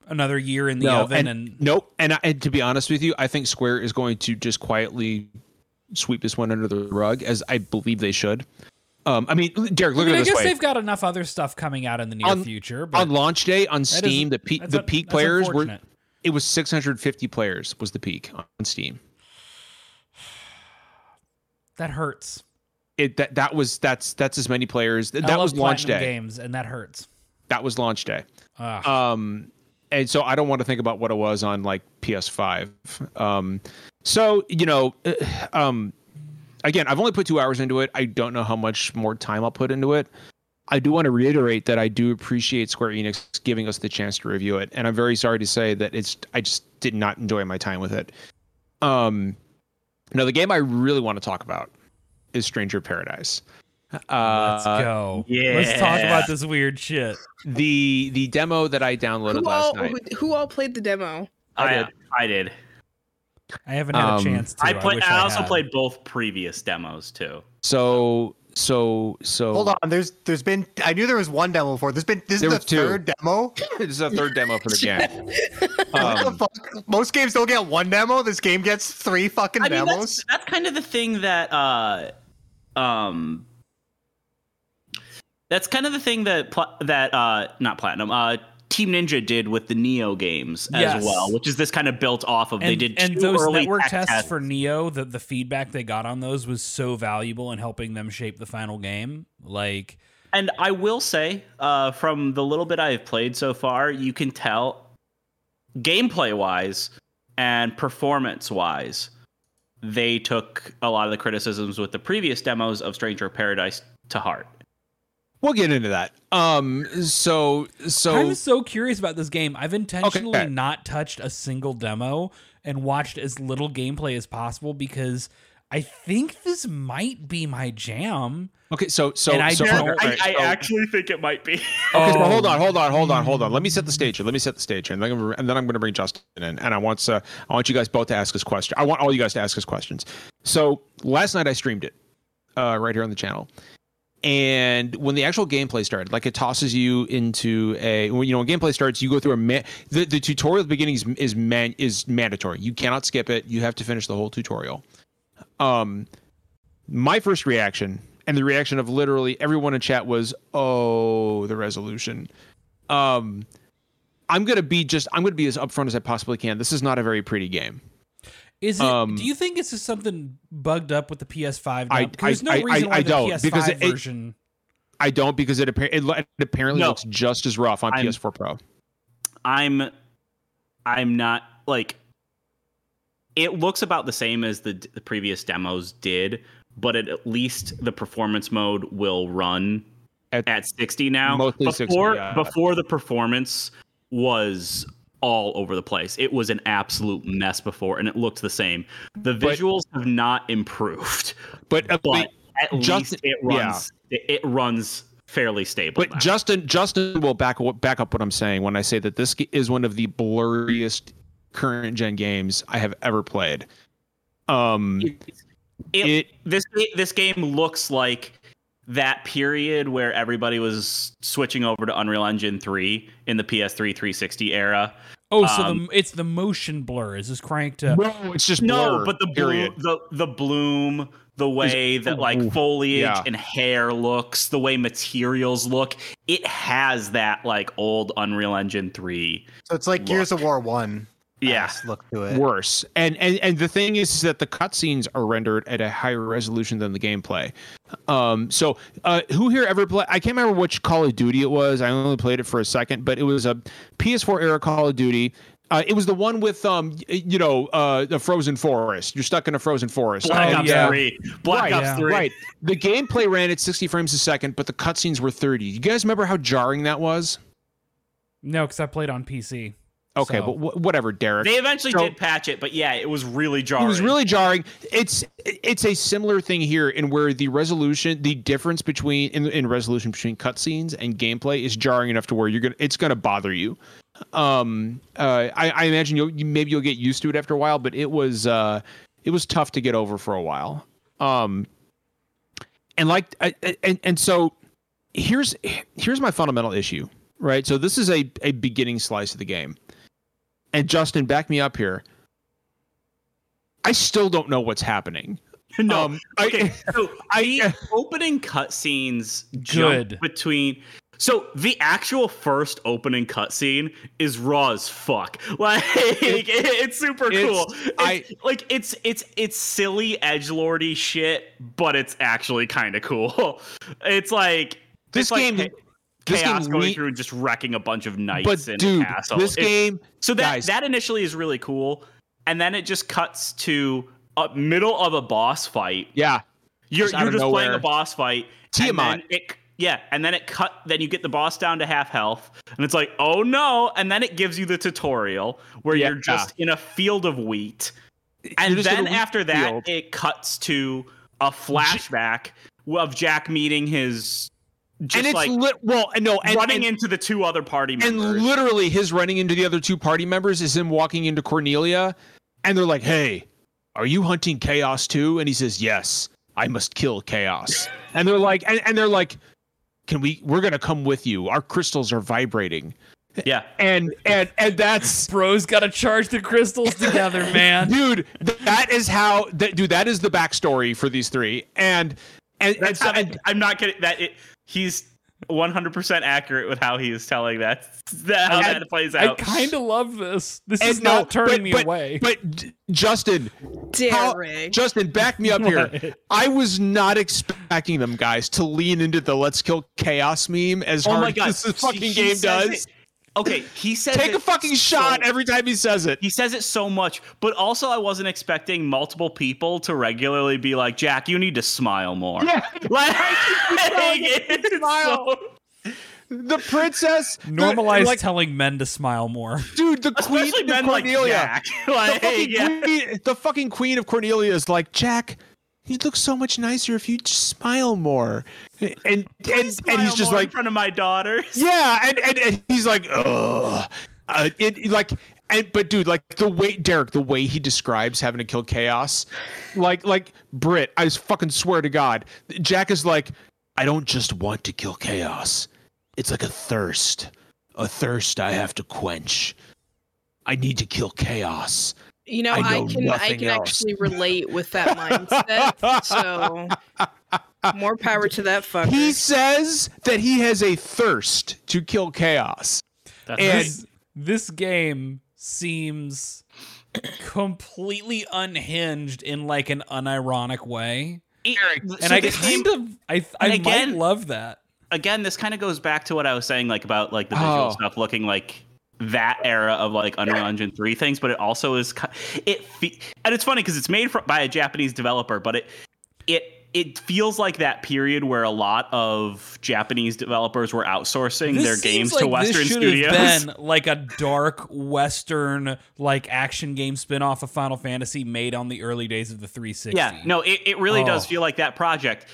another year in the no, oven and, and, nope. And, I, and to be honest with you, I think Square is going to just quietly sweep this one under the rug, as I believe they should. Um, I mean, Derek, look I, mean, at I this guess way. they've got enough other stuff coming out in the near On- future. But On launch day on Steam, the peak the peak players were it was 650 players was the peak on Steam. that hurts. It that that was that's that's as many players. That, that was launch day. games, and that hurts. That was launch day. Ugh. Um, and so I don't want to think about what it was on like PS5. Um, so you know, uh, um, again, I've only put two hours into it. I don't know how much more time I'll put into it. I do want to reiterate that I do appreciate Square Enix giving us the chance to review it, and I'm very sorry to say that it's I just did not enjoy my time with it. Um, now the game I really want to talk about is Stranger Paradise. Uh, Let's go. Yeah. Let's talk about this weird shit. the the demo that I downloaded Who last all, night. who, who all played the demo? I, did. I did. I haven't had Um, a chance to. I played. wish I, also had. played both previous demos too. So so so Hold on, there's there's been I knew there was one demo before. There's been this There is the two. third demo. this is the third demo for the game. what Um, the fuck? Most games don't get one demo. This game gets three fucking I mean, demos. that's, that's kind of the thing that uh, um, that's kind of the thing that pla- that uh, not platinum uh. Team Ninja did with the Nioh games as Yes. well, which is this kind of built off of. and, they did and two those early network tech tests for Nioh, the the feedback they got on those was so valuable in helping them shape the final game. Like, And I will say, uh, from the little bit I've played so far, you can tell, gameplay wise, and performance wise, they took a lot of the criticisms with the previous demos of Stranger Paradise to heart. We'll get into that. Um, so so I'm so curious about this game. I've intentionally Okay. not touched a single demo and watched as little gameplay as possible because I think this might be my jam. okay, so so And I so, don't- all right, so- actually think it might be. Okay, so Oh. hold on, hold on, hold on, hold on. Let me set the stage here. Let me set the stage here, and then, I'm gonna- and then I'm going to bring Justin in, and I want uh, I want you guys both to ask us questions. I want all you guys to ask us questions. So last night I streamed it, uh, right here on the channel, and when the actual gameplay started, like it tosses you into a when you know when gameplay starts, you go through a ma- the the tutorial at the beginning is is man is mandatory. You cannot skip it. You have to finish the whole tutorial. Um, my first reaction and the reaction of literally everyone in chat was, "Oh, the resolution." Um, I'm gonna be just I'm gonna be as upfront as I possibly can. This is not a very pretty game. Is it? Um, do you think it's just something bugged up with the PS5? I- There's no I- I- reason why I the don't, PS5 because it- version. I don't because it, appa- it, it apparently No. looks just as rough on I'm- PS4 Pro. I'm I'm not like it looks about the same as the, the previous demos did, but it, at least the performance mode will run At- at, 60 now. Mostly before 60, yeah. before the performance was all over the place. It was an absolute mess before and it looked the same. The But- visuals have not improved, But, uh, but at Justin- least it yeah. runs it, it runs fairly stable. But now. Justin, Justin will back back up what I'm saying when I say that this is one of the blurriest current gen games I have ever played. Um, it, it this this game looks like that period where everybody was switching over to Unreal Engine 3 in the PS3 360 era. Oh, so um, the, it's the motion blur. Is this cranked to? no, it's just No, blur, but the period. bloom, the the bloom, the way that like Ooh, foliage yeah. and hair looks, the way materials look, it has that like old Unreal Engine 3. So it's like Gears of War One. Yeah. Look to it. worse. And and and the thing is, is that the cutscenes are rendered at a higher resolution than the gameplay. Um, so uh, who here ever played? I can't remember which Call of Duty it was. I only played it for a second, but it was a PS4 era Call of Duty. Uh, it was the one with um, you know, uh, the frozen forest. You're stuck in a frozen forest. Black Oh, Ops yeah. 3. Black right, Ops yeah. 3. right. The gameplay ran at 60 frames a second, but the cutscenes were 30. You guys remember how jarring that was? No, because I played on PC. Okay, So- but wh- whatever, Derek. They eventually So- did patch it, but yeah, it was really jarring. It was really jarring. It's it's a similar thing here in where the resolution, the difference between in, in resolution between cutscenes and gameplay is jarring enough to where you're gonna it's gonna bother you. Um, uh, I, I imagine you'll you, maybe you'll get used to it after a while, but it was uh, it was tough to get over for a while. Um, and like I, I- and and so here's here's my fundamental issue, right? So this is a a beginning slice of the game, and Justin, back me up here. I still don't know what's happening. no. Um, I- okay, so I- the opening cutscenes jump Good. between. So the actual first opening cutscene is raw as fuck. Like it's super It's- cool. It's, I- like it's it's it's silly edge lordy shit, but it's actually kind of cool. It's like This it's game- cha- this chaos game going re- through and just wrecking a bunch of knights But in dude, castle. this It- game, so that guys. that initially is really cool, and then it just cuts to a middle of a boss fight. yeah, You're Just you're just playing a boss fight. Tiamat. it- yeah, and then it cut. Then you get the boss down to half health, and it's like, oh no! And then it gives you the tutorial where Yeah. you're just in a field of wheat, and just in a then after that, field. it cuts to a flashback of Jack meeting his and it's like lit. Well, no, and, running and, into the two other party members. and literally his running into the other two party members is him walking into Cornelia, and they're like, "Hey, are you hunting chaos too?" And he says, "Yes, I must kill chaos." and they're like, and, and they're like, "Can we? We're gonna come with you. Our crystals are vibrating." yeah, And and and that's Bros got to charge the crystals together, man. dude that is how that dude that is the backstory for these three and and, and, That's so, and I'm not kidding. That it, he's 100 percent accurate with how he is telling that. that how And that plays out. I kind of love this. This and is not turning but- me but- away. but justin how- justin back me up here i was not expecting them guys to lean into the let's kill chaos meme as Oh hard my God. as this fucking He game does it- okay, he says Take a fucking so- shot every time he says it. He says it so much, but also I wasn't expecting multiple people to regularly be like, "Jack, you need to smile more." Yeah. like, it's smile. so- The princess the- Normalize like, telling men to smile more. dude. The queen especially of men like Cornelia. Jack. the, Like, fucking yeah. queen, the fucking queen of Cornelia is like Jack. You'd look so much nicer if you just smile more. And and, and Smile he's just more in front of my daughters. yeah, and, and, and he's like, ugh. Uh, it like, and but dude, like the way Derek, the way he describes having to kill chaos, like like Brit, I just fucking swear to God, Jack is like, I don't just want to kill chaos. It's like a thirst, a thirst I have to quench. I need to kill chaos. You know, I I, can I can else. actually relate with that mindset. so more power to that fucker. He says that he has a thirst to kill chaos. That's And- This, this game seems completely unhinged in like an unironic way. It- And so I kind game- of I I again- might love that. again, this kind of goes back to what I was saying, like about like the visual Oh. stuff looking like that era of like Unreal Engine three things, but it also is it and it's funny because it's made for, by a Japanese developer, but it it it feels like that period where a lot of Japanese developers were outsourcing This their games like to Western this studios. been like a dark Western like action game spin-off of Final Fantasy made on the early days of the 360. Yeah, no, it, it really does Oh. feel like that project.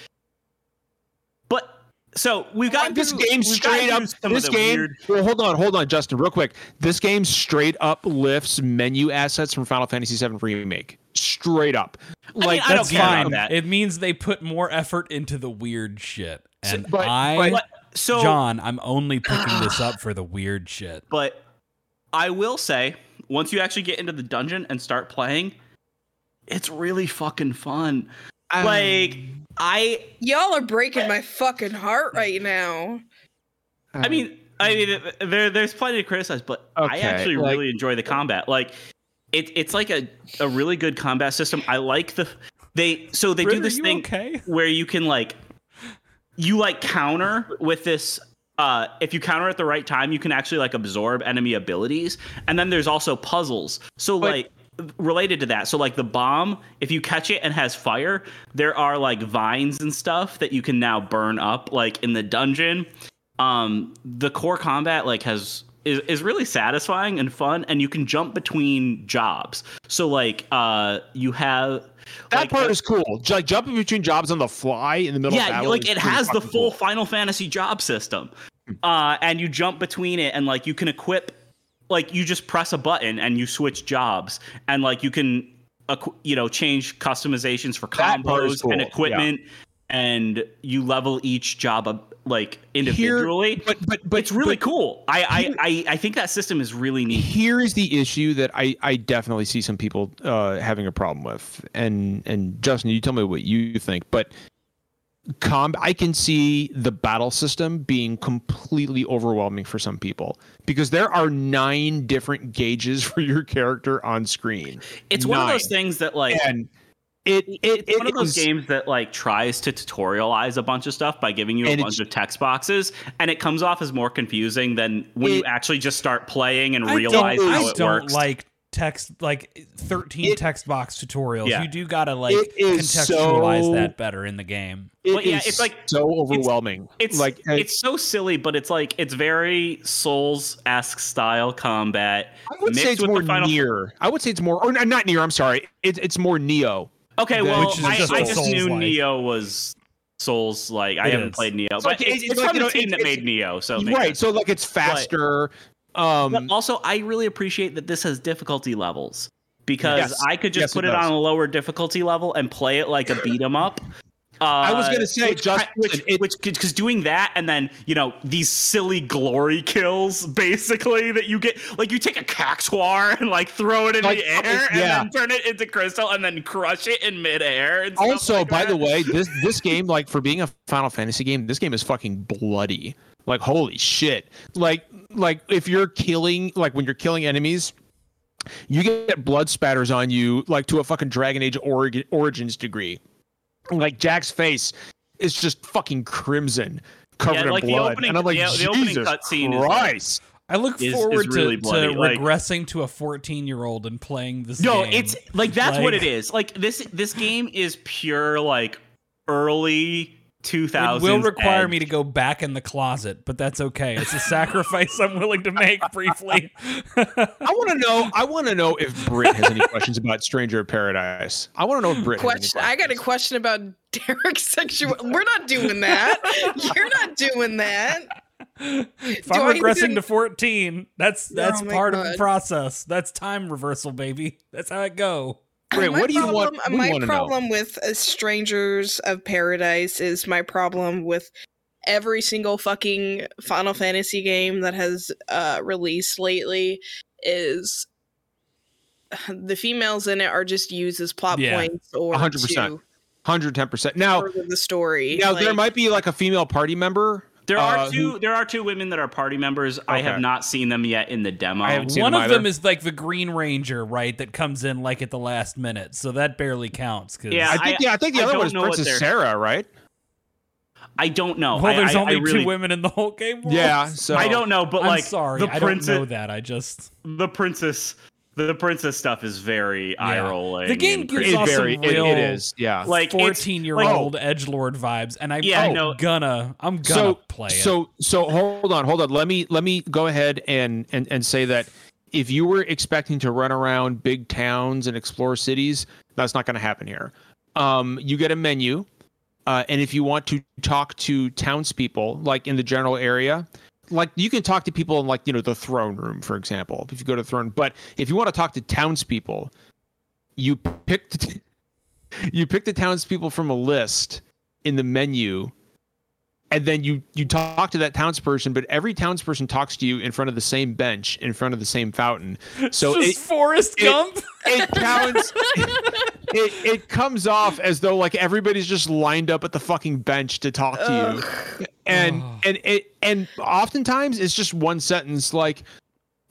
But so we've got this game straight up. This game. Well, hold on, hold on, Justin, real quick. This game straight up lifts menu assets from Final Fantasy VII Remake. Straight up. mean, Like I don't That's care about fine. that. It means they put more effort into the weird shit. And but- I but- so John, I'm only picking this up for the weird shit. But I will say, once you actually get into the dungeon and start playing, it's really fucking fun. Um, like I, Y'all are breaking my fucking heart right now. I mean, I mean, there there's plenty to criticize, but I actually like- really enjoy the combat. Like, it, it's like a a really good combat system. I like the they so they Britt, do this thing okay? where you can like you like counter with this uh if you counter at the right time you can actually like absorb enemy abilities and then there's also puzzles so But- like related to that so like the bomb if you catch it and has fire there are like vines and stuff that you can now burn up like in the dungeon um the core combat like has is, is really satisfying and fun and you can jump between jobs so like uh you have that like, part is cool. Like jumping between jobs on the fly in the middle of yeah, battle. like it has the full cool. Final Fantasy job system, uh, and you jump between it, and like you can equip, like you just press a button and you switch jobs, and like you can, you know, change customizations for That part is combos and cool, equipment, and you level each job up like individually. but but but it's really but cool. I, I I I think that system is really neat. Here is the issue that I, I definitely see some people uh, having a problem with, and and Justin, you tell me what you think. But com, I can see the battle system being completely overwhelming for some people because there are nine different gauges for your character on screen. It's one of those things that like and it it, it's it one of those is- games that like tries to tutorialize a bunch of stuff by giving you a bunch of text boxes, and it comes off as more confusing than when you actually just start playing and I realize don't, how I it don't works. like text like 13 It- text box tutorials. Yeah. You do gotta like contextualize so- that better in the game. it Well, yeah, is it's like- so overwhelming. it's like uh, it's so silly, but it's like it's very Souls esque style combat. I would say it's more Final- Nier. I would say it's more, or not Nier. I'm sorry. It's it's more Nioh. Okay, That- well, Which is I, just I a just knew Souls-like. Nioh was Souls like. I It haven't is. played Nioh, So but it's- it's, it's it's like, from you the know, team that it's- made Nioh. So right. So like it's faster. Um, But also, I really appreciate that this has difficulty levels because Yes. I could just Yes, put it it, on a lower difficulty level and play it like a beat 'em up. Uh, I was gonna say, which, Justin, which, because doing that and then you know these silly glory kills, basically that you get, like you take a caxwar and like throw it in Like, the air and yeah. then turn it into crystal and then crush it in midair. And also, like by the way, this this game, like for being a Final Fantasy game, this game is fucking bloody. Like holy shit. Like like if you're killing, like when you're killing enemies. You get blood spatters on you, like to a fucking Dragon Age origin, Origins degree. Like Jack's face is just fucking crimson, covered Yeah, like in the blood, opening- and I'm like, the- the opening Jesus cutscene is like- Christ! I look is- is forward really to, bloody, to like- regressing to a 14 year old and playing this game. No, game. it's like that's what it is. Like this this game is pure like early 2000s. It will require edge. me to go back in the closet, but that's okay. It's a sacrifice I'm willing to make briefly. I want to know. I want to know if brit has any questions about Stranger of Paradise. I want to know if brit Question. Has I got a question about Derek's sexual. We're not doing that. You're not doing that. if Do I'm I regressing even- to 14, that's oh that's Oh my part of the process. That's time reversal, baby. That's how it go. Britt, what do you want? problem- What do you my want know? problem with uh, Strangers of Paradise is my problem with every single fucking Final Fantasy game that has uh, released lately is the females in it are just used as plot Yeah. points or 100%. to Hundred ten percent. Now, the story. now there might be like a female party member. There are uh, two who- there are two women that are party members. I have not seen them yet in the demo. I haven't seen One them of them is like the Green Ranger, right? That comes in like at the last minute, so that barely counts. 'cause- Yeah, I think. I- yeah, I think the I other one is Princess Sarah, right? I don't know. well, there's I- I only really- two women in the whole game. World? Yeah. So I don't know, but I'm like sorry, the I don't know that. I just the princess the princess stuff is very eye rolling. The game and gives crazy. It's off some very. it- real- it is. Yeah. like 14 year old edge lord vibes, and I'm Yeah, I I'm know. gonna I'm gonna so play it. so so hold on hold on let me let me go ahead and and and say that if you were expecting to run around big towns and explore cities that's not going to happen here um you get a menu uh, and if you want to talk to townspeople like in the general area like you can talk to people in like you know the throne room for example if you go to the throne but if you want to talk to townspeople you pick the, you pick the townspeople from a list in the menu and then you you talk to that townsperson but every townsperson talks to you in front of the same bench in front of the same fountain. So Just it, Forrest it- Gump. it counts it, it comes off as though like everybody's just lined up at the fucking bench to talk to you and Ugh. and it and oftentimes it's just one sentence like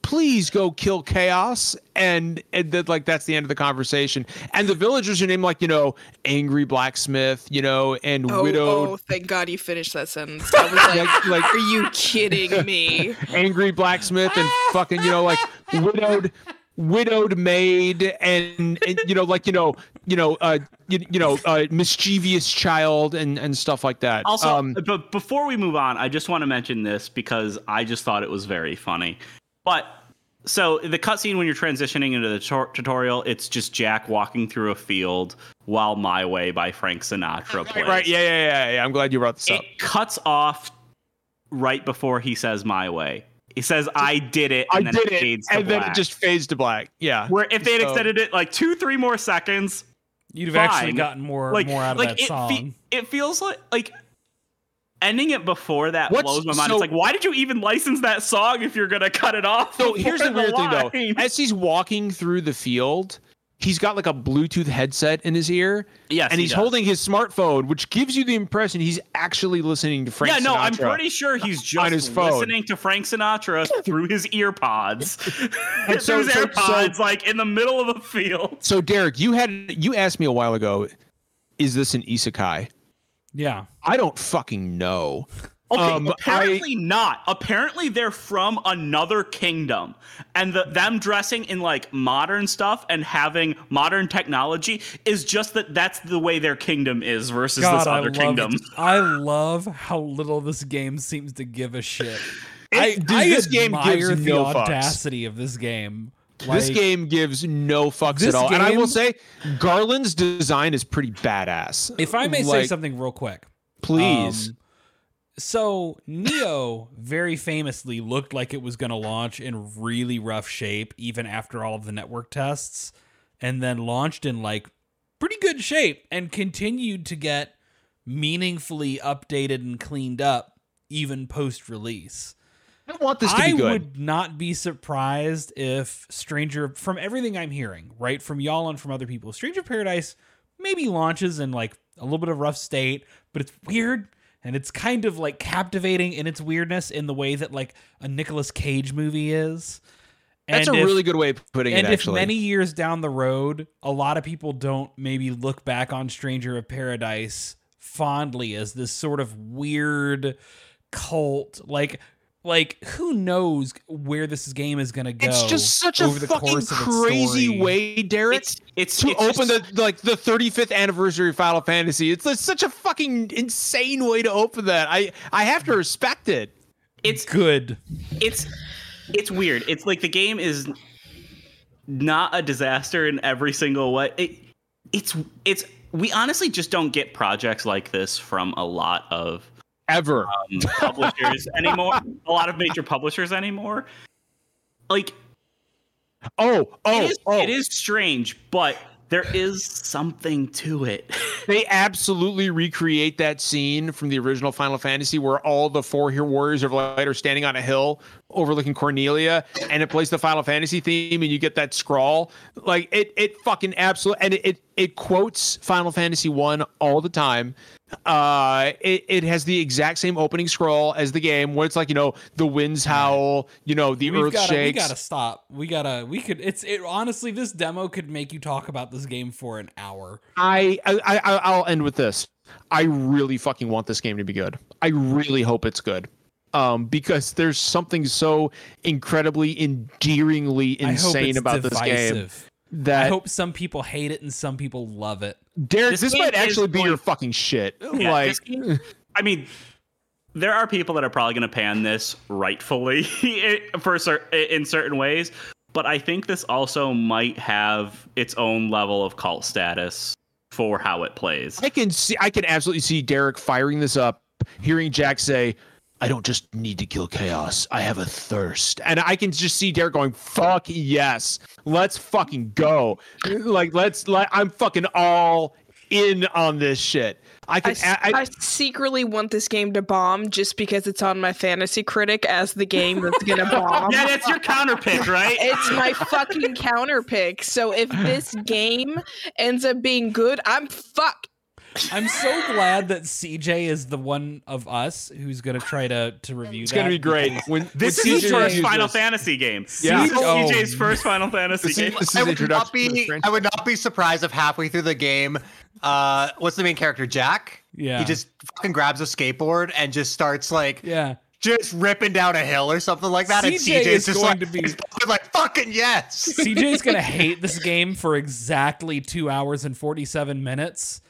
please go kill chaos and and then like that's the end of the conversation and the villagers are named like you know angry blacksmith you know and Oh, widowed oh, thank God you finished that sentence. I was like, like, like are you kidding me? angry blacksmith and fucking you know like widowed widowed maid and, and you know like you know you know uh you, you know uh mischievous child and and stuff like that. Also, um but before we move on, I just want to mention this because I just thought it was very funny. But so the cutscene when you're transitioning into the tor- tutorial, it's just Jack walking through a field while "My Way" by Frank Sinatra plays. right yeah yeah yeah, yeah i'm glad you brought this up. It cuts off right before he says "My Way." He says, "I did it," i then did it it fades to and then it just fades to black. Yeah. Where if they had So- extended it like two, three more seconds, You'd have actually gotten more like more out of like that it, song. fe- it feels like like ending it before that What's- blows my mind. so- it's like why did you even license that song if you're gonna cut it off? so here's the weird thing though as he's walking through the field he's got like a bluetooth headset in his ear yes, and he's does. holding his smartphone which gives you the impression he's actually listening to frank Sinatra. Yeah, no, I'm pretty sure he's just his listening to Frank Sinatra through his ear pods. And so- through his so- AirPods, like in the middle of a field. So Derek, you had you asked me a while ago, is this an isekai? yeah. I don't fucking know. Okay, Um, apparently not. Apparently they're from another kingdom, and the, them dressing in like modern stuff and having modern technology is just that that's the way their kingdom is versus God, this I other love kingdom. I love how little this game seems to give a shit. It- I, dude, I this game admire gives the no fucks. audacity of this game. this game gives no fucks at all. And I will say Garland's design is pretty badass. If I may say something real quick, please. Um, so Nioh very famously looked like it was going to launch in really rough shape, even after all of the network tests, and then launched in like pretty good shape and continued to get meaningfully updated and cleaned up even post release. I want this to I be good. I would not be surprised if Stranger, from everything I'm hearing, right, from y'all and from other people, Stranger Paradise maybe launches in like a little bit of rough state, but it's weird and it's kind of like captivating in its weirdness in the way that like a Nicolas Cage movie is. That's a if- really good way of putting and it. And if many years down the road, a lot of people don't maybe look back on Stranger of Paradise fondly as this sort of weird cult, like like who knows where this game is gonna go? It's just such a over the fucking course of crazy way, Derek. It's it's to it's open just- the like the 35th anniversary of Final Fantasy. It's, it's such a fucking insane way to open that. I I have to respect it. it's good. it's it's weird. It's like the game is not a disaster in every single way. It, it's it's we honestly just don't get projects like this from a lot of Ever. um, publishers anymore. A lot of major publishers anymore. Like Oh, oh, it is oh. it is strange, but there is something to it. They absolutely recreate that scene from the original Final Fantasy where all the four hero warriors of light are standing on a hill overlooking Cornelia, and it plays the Final Fantasy theme, and you get that scrawl. Like it, it fucking absolutely, and it, it, it quotes Final Fantasy One all the time. Uh, it, it has the exact same opening scroll as the game, where it's like you know the winds howl, you know the We've earth gotta, we gotta stop. We gotta. We could. It's it. Honestly, this demo could make you talk about this game for an hour. I, I, I I'll end with this. I really fucking want this game to be good. I really hope it's good. Um, because there's something so incredibly endearingly insane it's about this game that I hope some people hate it and some people love it. Derek, This this, might actually be going- your fucking shit. Yeah, like, game- I mean, there are people that are probably going to pan this rightfully for cer- in certain ways, but I think this also might have its own level of cult status for how it plays. I can see, I can absolutely see Derek firing this up, hearing Jack say, "I don't just need to kill chaos. I have a thirst," and I can just see Derek going, "Fuck yes, let's fucking go!" Like, let's let I'm fucking all in on this shit. I I, can. s- I, I secretly want this game to bomb just because it's on my fantasy critic as the game that's gonna bomb. Yeah, that's your counter pick, right? It's my fucking counter pick. So if this game ends up being good, I'm fucked. I'm so glad that CJ is the one of us who's gonna try to to review it's that. gonna be great. When This when is his first reviews Final this- Fantasy game. Yeah. This is Oh. CJ's first Final Fantasy This game. is, this I is would introduction not be. I would not be surprised if halfway through the game, uh, what's the main character? Jack. Yeah. He just fucking grabs a skateboard and just starts like Yeah. just ripping down a hill or something like that. and CJ CJ is is just going like, to be- like fucking yes. CJ's gonna hate this game for exactly two hours and forty seven minutes.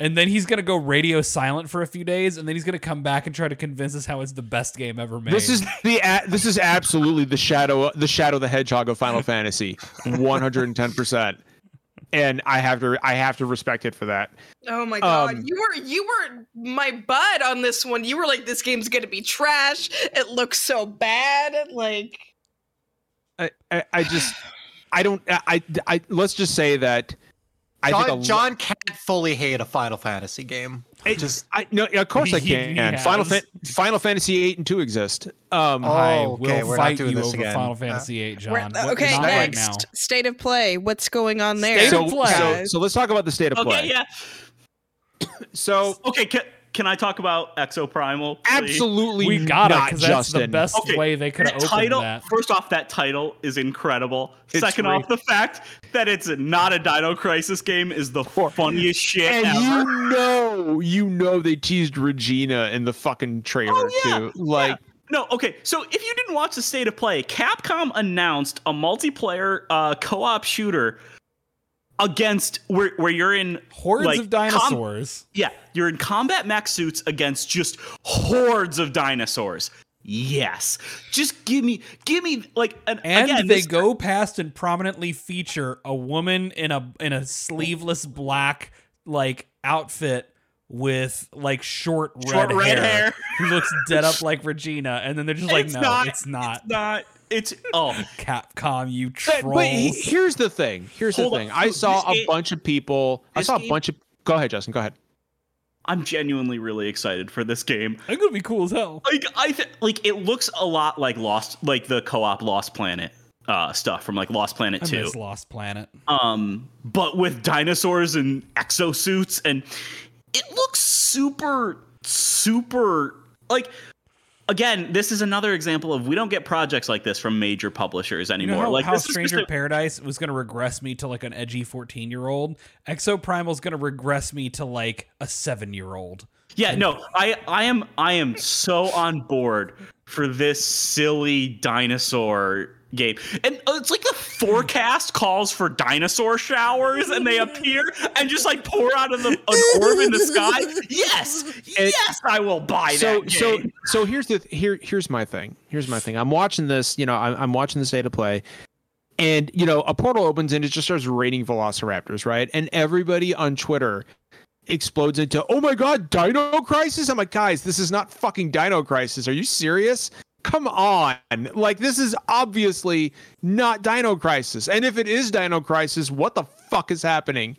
And then he's gonna go radio silent for a few days, and then he's gonna come back and try to convince us how it's the best game ever made. This is the a- this is absolutely the shadow the shadow the hedgehog of Final Fantasy, one hundred and ten percent. And I have to I have to respect it for that. Oh my god, Um, you were you were my bud on this one. You were like, this game's gonna be trash. It looks so bad. Like, I I, I just I don't I, I I let's just say that I John, think a, John can't fully hate a Final Fantasy game. it just I no of course I can. he Final has. Fan, Final Fantasy eight and two exist. Um, Oh, I okay, will we're not fight doing you this over again. Final Fantasy VIII, John. we're- okay, not right next now. state of play. What's going on there? State so, of play. so so let's talk about the state of play. Okay, yeah. So Okay, can, can I talk about Exoprimal? please? absolutely We got it because that's the best Okay, way they could have That opened title. that. First off, that title is incredible. It's Second great. off, the fact that it's not a Dino Crisis game is the funniest shit And ever. you know, you know they teased Regina in the fucking trailer Oh, yeah, too. Like No, okay. So if you didn't watch the state of play, Capcom announced a multiplayer uh, co-op shooter against where where you're in Hordes like, of com- dinosaurs. yeah, you're in combat mech suits against just hordes of dinosaurs. Yes, just give me, give me like an, and again, they this- go past and prominently feature a woman in a in a sleeveless black like outfit with like short red, Short red hair, hair. who looks dead up like Regina, and then they're just like, It's no, not. it's not. not. It's oh. Capcom, you But, trolls. but he- here's the thing. Here's Hold the on. thing. I saw This a game- bunch of people. I saw a game- bunch of. Go ahead, Justin. Go ahead. I'm genuinely really excited for this game. I'm gonna be cool as hell. Like I th- like it looks a lot like Lost, like the co-op Lost Planet uh, stuff from like Lost Planet I Two. miss Lost Planet. um, but with dinosaurs and exosuits, and it looks super, super like. Again, this is another example of we don't get projects like this from major publishers You anymore. know how, like how Stranger a- Paradise was going to regress me to like an edgy 14 year old? Exoprimal's going to regress me to like a seven year old. Yeah, no, I I am I am so on board for this silly dinosaur game. And uh, it's like the forecast calls for dinosaur showers and they appear and just like pour out of the an orb in the sky. Yes. yes, I will buy so that. so game. so here's the here here's my thing here's my thing i'm watching this you know i'm, I'm watching the state of play and you know a portal opens and it just starts raining velociraptors right and everybody on twitter explodes into oh my god dino crisis i'm like guys this is not fucking dino crisis are you serious come on like this is obviously not dino crisis and if it is dino crisis what the fuck is happening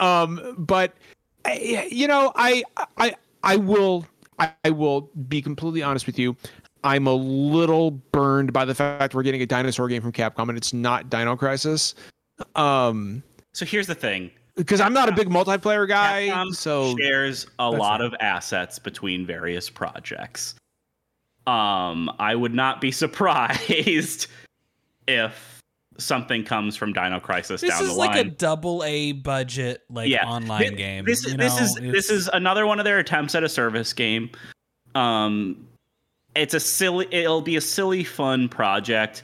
um but you know i i i will I, I will be completely honest with you. I'm a little burned by the fact we're getting a dinosaur game from Capcom and it's not Dino Crisis. Um, So here's the thing. because I'm not a big multiplayer guy, Capcom so shares a lot right. of assets between various projects. Um, I would not be surprised if something comes from Dino Crisis This down is the like a double A budget like Yeah. online Thi- game. This, you this know? is this is another one of their attempts at a service game. Um, it's a silly. It'll be a silly, fun project,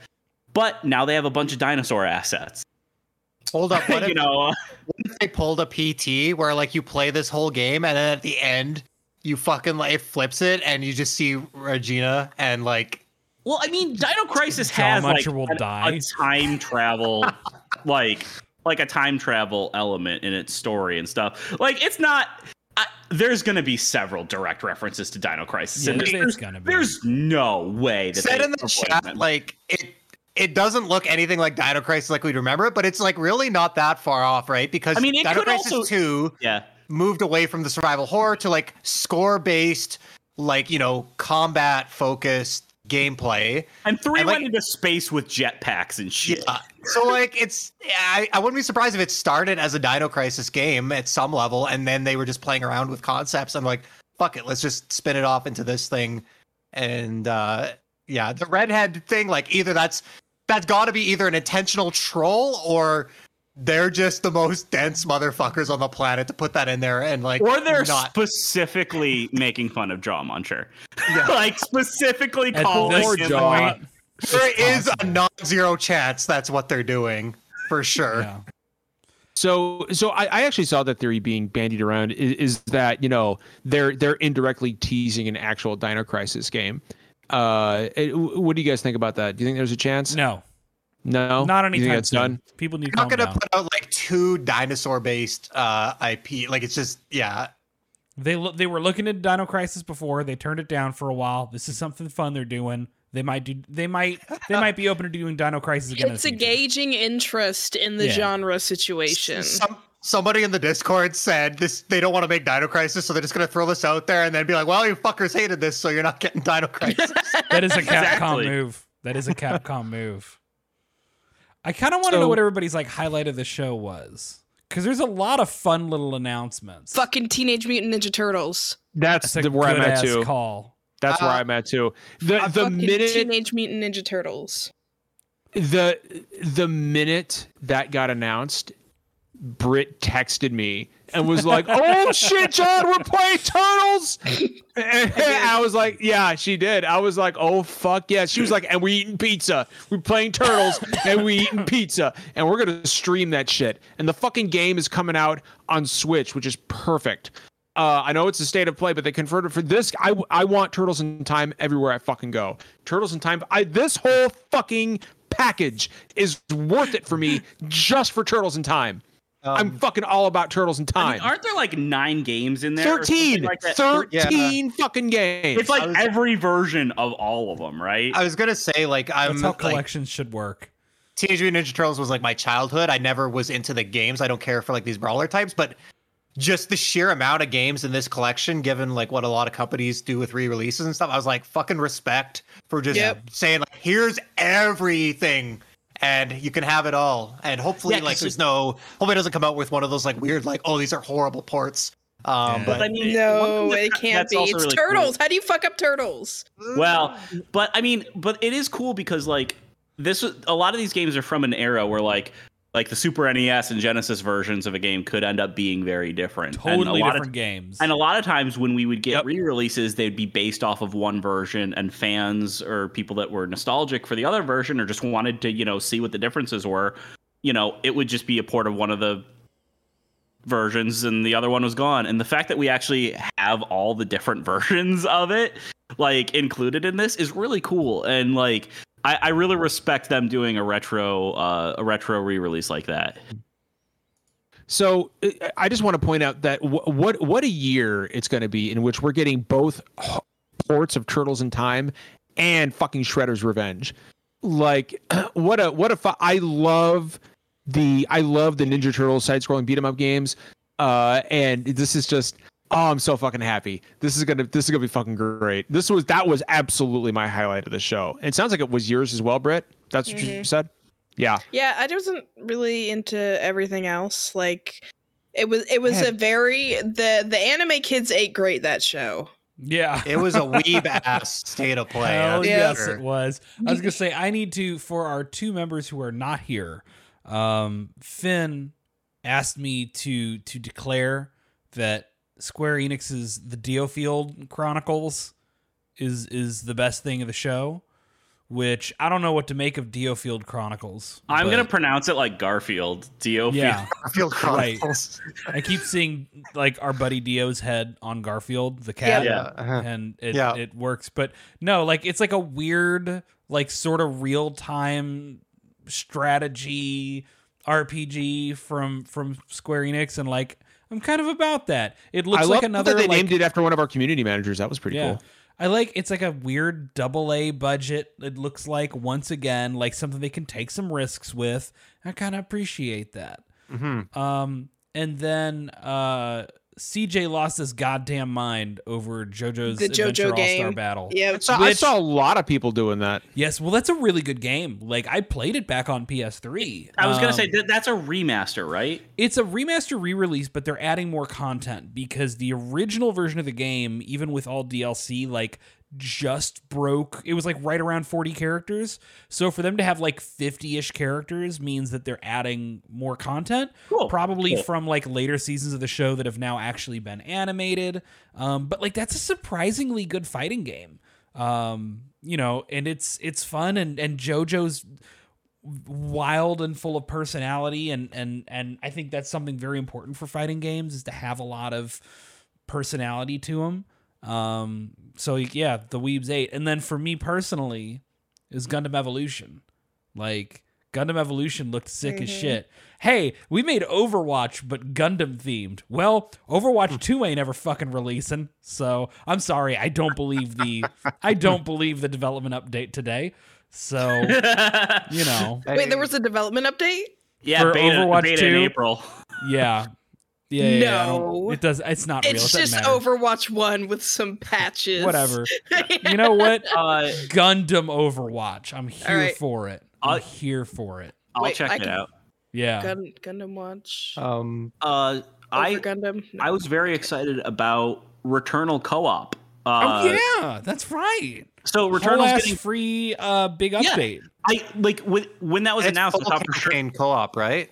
but now they have a bunch of dinosaur assets. Hold up, what if, you know, what if they pulled a PT where like you play this whole game and then at the end you fucking like it flips it and you just see Regina and like Well, I mean, Dino Crisis has like Muncher will an- die. a time travel, like like a time travel element in its story and stuff. Like it's not. I, there's going to be several direct references to Dino Crisis. Yeah, in there's There's, gonna be. there's no way that said in the chat them. like it it doesn't look anything like Dino Crisis like we'd remember it, but it's like really not that far off, right? Because I mean, it Dino could Crisis also- 2 yeah, moved away from the survival horror to like score based, like, you know, combat focused gameplay. and three And, like- went into space with jetpacks and shit. Yeah. So like it's I, I wouldn't be surprised if it started as a Dino Crisis game at some level and then they were just playing around with concepts I'm like, fuck it, let's just spin it off into this thing. And uh yeah, the redhead thing, like either that's that's gotta be either an intentional troll or they're just the most dense motherfuckers on the planet to put that in there and like Or they're not specifically making fun of Jaw Muncher. Yeah. like specifically At calling this him Jaw. point, there is a non-zero chance that's what they're doing for sure. yeah. So, so I, I actually saw that theory being bandied around is, is that you know they're they're indirectly teasing an actual Dino Crisis game. Uh, it- what do you guys think about that? Do you think there's a chance? No, no, not You think anytime that's soon. done. People need to You're not gonna down. put out like two dinosaur based uh IP. Like it's just yeah. They lo- they were looking at Dino Crisis before. They turned it down for a while. This is something fun they're doing. They might do. They might. They might be open to doing Dino Crisis again. It's the a gauging interest in the Yeah. genre situation. Some somebody in the Discord said this they don't want to make Dino Crisis, so they're just gonna throw this out there and then be like, Well, you fuckers hated this, so you're not getting Dino Crisis. That is a Capcom Exactly. move. That is a Capcom move. I kind of want to So- know what everybody's like highlight of the show was because there's a lot of fun little announcements. Fucking Teenage Mutant Ninja Turtles. That's, That's a the, where I'm at too. Call. That's where Uh, I'm at too. The the minute Teenage Mutant Ninja Turtles. the the minute that got announced, Britt texted me and was like, "Oh shit, John, we're playing Turtles." And I was like, "Yeah, she did." I was like, "Oh fuck yeah!" She was like, "And we eating pizza. We're playing Turtles and we eating pizza, and we're gonna stream that shit." And the fucking game is coming out on Switch, which is perfect. Uh, I know it's a state of play, but they converted for this. I, I want Turtles in Time everywhere I fucking go. Turtles in Time. I this whole fucking package is worth it for me just for Turtles in Time. I'm Um, fucking all about Turtles in I Time. mean, aren't there like nine games in there? or 13, like that? 13 fucking games. It's like was- every version of all of them, right? I was gonna say like I'm That's how like collections should work. Teenage Mutant Ninja Turtles was like my childhood. I never was into the games. I don't care for like these brawler types, but just the sheer amount of games in this collection, given like what a lot of companies do with re-releases and stuff, I was like fucking respect for just Yep. saying like, here's everything. And you can have it all, and hopefully, Yeah, 'cause like, there's no. Hopefully, it doesn't come out with one of those like weird, like, oh, these are horrible ports. Um, Yeah. but I mean, one No, thing it can't be. It's really cool- turtles. How do you fuck up turtles? Well, but I mean, but it is cool because like this was a lot of these games are from an era where like like the Super NES and Genesis versions of a game could end up being very different. And a Totally lot different of, games. And a lot of times when we would get Yep. re-releases, they'd be based off of one version, and fans or people that were nostalgic for the other version or just wanted to, you know, see what the differences were, you know, it would just be a port of one of the versions and the other one was gone. And the fact that we actually have all the different versions of it like included in this is really cool. And like I, I really respect them doing a retro uh, a retro re-release like that. So uh, I just want to point out that w- what what a year it's going to be in which we're getting both ports of Turtles in Time and fucking Shredder's Revenge. Like what a what a fu- I love the I love the Ninja Turtles side scrolling beat 'em up games. Uh and this is just oh I'm so fucking happy. This is going to this is going to be fucking great. This was that was absolutely my highlight of the show. It sounds like it was yours as well, Britt. That's what you Mhm. said? Yeah. Yeah, I wasn't really into everything else. Like it was it was Yeah. a very the the anime kids ate great that show. yeah. It was a weeb ass state of play. Hell yes, sure. it was. I was gonna say I need to for our two members who are not here. Um, Finn asked me to to declare that Square Enix's The Diofield Chronicles is is the best thing of the show. Which I don't know what to make of Diofield Chronicles. I'm gonna pronounce it like Garfield. Dio. yeah. Garfield Right. Chronicles. I keep seeing like our buddy Dio's head on Garfield the cat. Yeah. uh-huh. and it Yeah. it works. But no, like it's like a weird, like sort of real time strategy RPG from from Square Enix, and like I'm kind of about that. It looks I like another that they like, named it after one of our community managers. That was pretty yeah. cool. I like it's like a weird double A budget. It looks like once again like something they can take some risks with. I kind of appreciate that. Mhm. Um, and then uh, CJ lost his goddamn mind over JoJo's The JoJo All Star game. Battle. Yeah, I saw, I saw a lot of people doing that. Yes, well, that's a really good game. Like I played it back on PS3. I was gonna Um, say that that's a remaster, right? it's a remaster re-release, but they're adding more content because the original version of the game, even with all DLC, like just broke. It was like right around 40 characters. So for them to have like 50-ish characters means that they're adding more content. Cool. Probably Cool. from like later seasons of the show that have now actually been animated. Um, but like that's a surprisingly good fighting game. Um, you know, and it's it's fun and and JoJo's wild and full of personality and and and I think that's something very important for fighting games is to have a lot of personality to them. Um so yeah, the Weebs 8 and then for me personally is Gundam Evolution. Like Gundam Evolution looked sick as Mhm. shit. Hey, we made Overwatch but Gundam themed. Well, Overwatch 2 ain't ever fucking releasing. So, I'm sorry, I don't believe the I don't believe the development update today. So, you know, Wait, there was a development update? yeah, for beta, Overwatch beta in 2? April. yeah. Yeah, yeah, yeah, No. it does. It's not real. It's it just matter. Overwatch 1 with some patches. Whatever. You know what? Uh, Gundam Overwatch. I'm here right. for it. I'm I'll- here for it. I'll Wait, check I it can- out. Yeah. Gun, Gundam Watch. Um, Uh, I Gundam. No. I was very excited about Returnal co-op. Uh, oh yeah, that's right. So Whole Returnal's getting. free uh big update. Yeah. update. I like when when that was it's announced. I full thought for sure. campaign co-op, right?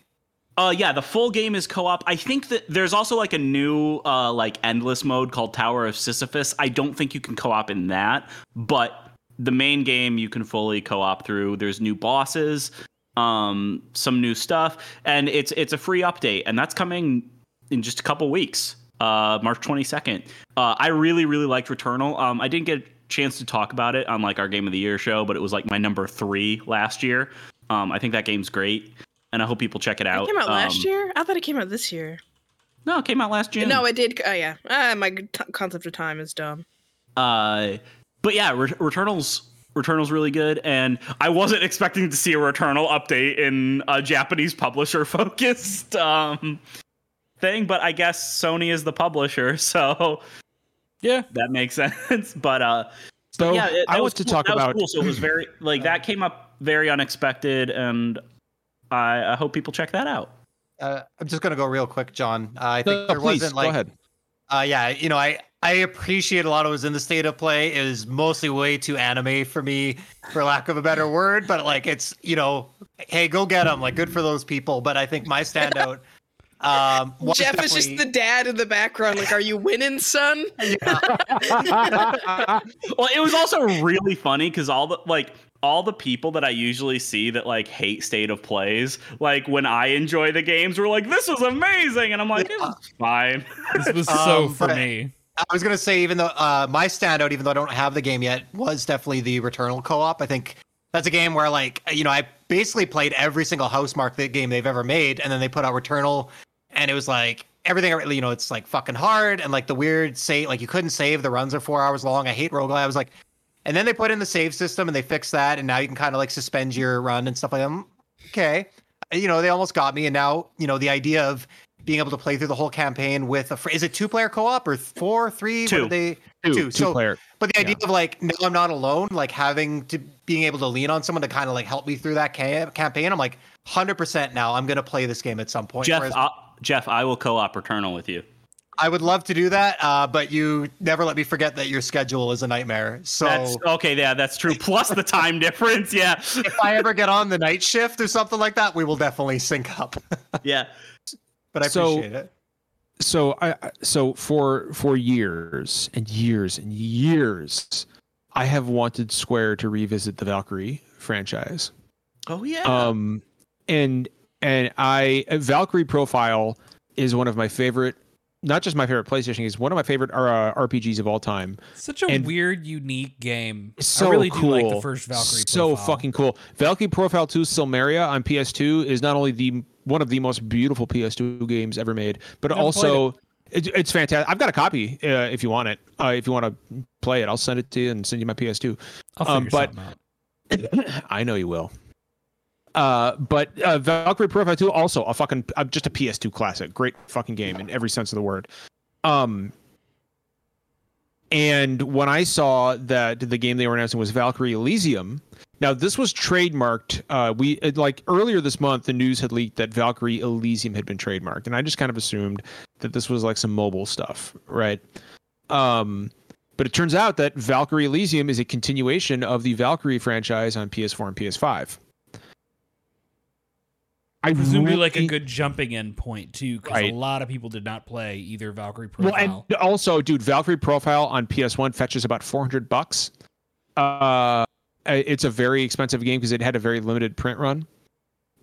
Uh, yeah, the full game is co-op. I think that there's also like a new uh like endless mode called Tower of Sisyphus. I don't think you can co-op in that, but the main game you can fully co-op through. There's new bosses, um, some new stuff, and it's it's a free update, and that's coming in just a couple weeks. Uh, March 22nd. Uh, I really really liked Returnal. Um, I didn't get a chance to talk about it on like our Game of the Year show, but it was like my number three last year. Um, I think that game's great, and I hope people check it out. It came out last Um, year? I thought it came out this year. No, it came out last June. No, it did. Oh, yeah. Ah, my t- concept of time is dumb. Uh, but yeah, Ret- Returnal's Returnal's really good, and I wasn't expecting to see a Returnal update in a Japanese publisher focused um thing, but I guess Sony is the publisher, so Yeah. that makes sense. But uh, So yeah, it- I that want was to cool. talk that was about cool. So it was very like that came up very unexpected, and I, I hope people check that out. Uh, I'm just gonna go real quick, John. Uh, I think No, there please wasn't go like, ahead. uh, yeah, you know, I I appreciate a lot of what was in the state of play. It was mostly way too anime for me, for lack of a better word. But like, it's you know, hey, go get them. Like, good for those people. But I think my standout. Um, was Jeff is just the dad in the background. Like, are you winning, son? well, it was also really funny because all the like all the people that I usually see that like hate state of plays, like when I enjoy the games, were like, "This was amazing," and I'm like, "It was fine." This was so Um, for me. I was gonna say, even though uh, my standout, even though I don't have the game yet, was definitely the Returnal co-op. I think that's a game where, like, you know, I basically played every single Housemarque th- game they've ever made, and then they put out Returnal, and it was like everything. You know, it's like fucking hard, and like the weird say, like you couldn't save. The runs are four hours long. I hate roguelike. I was like, and then they put in the save system, and they fixed that, and now you can kind of like suspend your run and stuff like that. Okay, you know, they almost got me, and now you know the idea of being able to play through the whole campaign with a fr- is it two player co-op or four three Two. They two, two. two So- player. but the idea of like no i'm not alone like having to being able to lean on someone to kind of like help me through that ca- campaign i'm like 100% now i'm going to play this game at some point Jeff, Whereas I, Jeff, I will co-op Returnal with you. I would love to do that uh, but you never let me forget that your schedule is a nightmare so That's okay. Yeah, that's true. Plus the time difference. Yeah, if i ever get on the night shift or something like that we will definitely sync up yeah. but i So- appreciate it so I I- so for for years and years and years, I have wanted Square to revisit the Valkyrie franchise. Oh yeah. Um, and and I Valkyrie Profile is one of my favorite, not just my favorite PlayStation games, one of my favorite uh, RPGs of all time. Such a and- weird, unique game. So I really cool. do like the first Valkyrie. So profile. fucking cool. Valkyrie Profile 2 Silmeria on PS2 is not only the one of the most beautiful PS2 games ever made, but Haven't also it, it's fantastic. I've got a copy uh, if you want it. Uh, if you want to play it, I'll send it to you and send you my PS2. I'll um, but- something out. I know you will. Uh, but uh, Valkyrie Profile 2 also a fucking uh, just a PS2 classic. Great fucking game in every sense of the word. Um, and when I saw that the game they were announcing was Valkyrie Elysium, now this was trademarked. Uh, we it, like earlier this month, the news had leaked that Valkyrie Elysium had been trademarked, and I just kind of assumed that this was like some mobile stuff, right? Um, but it turns out that Valkyrie Elysium is a continuation of the Valkyrie franchise on PS4 and PS5. I Presumably, like a good jumping in point too, because Right. a lot of people did not play either Valkyrie Profile. Well, and also, dude, Valkyrie Profile on PS1 fetches about 400 bucks. Uh, it's a very expensive game because it had a very limited print run.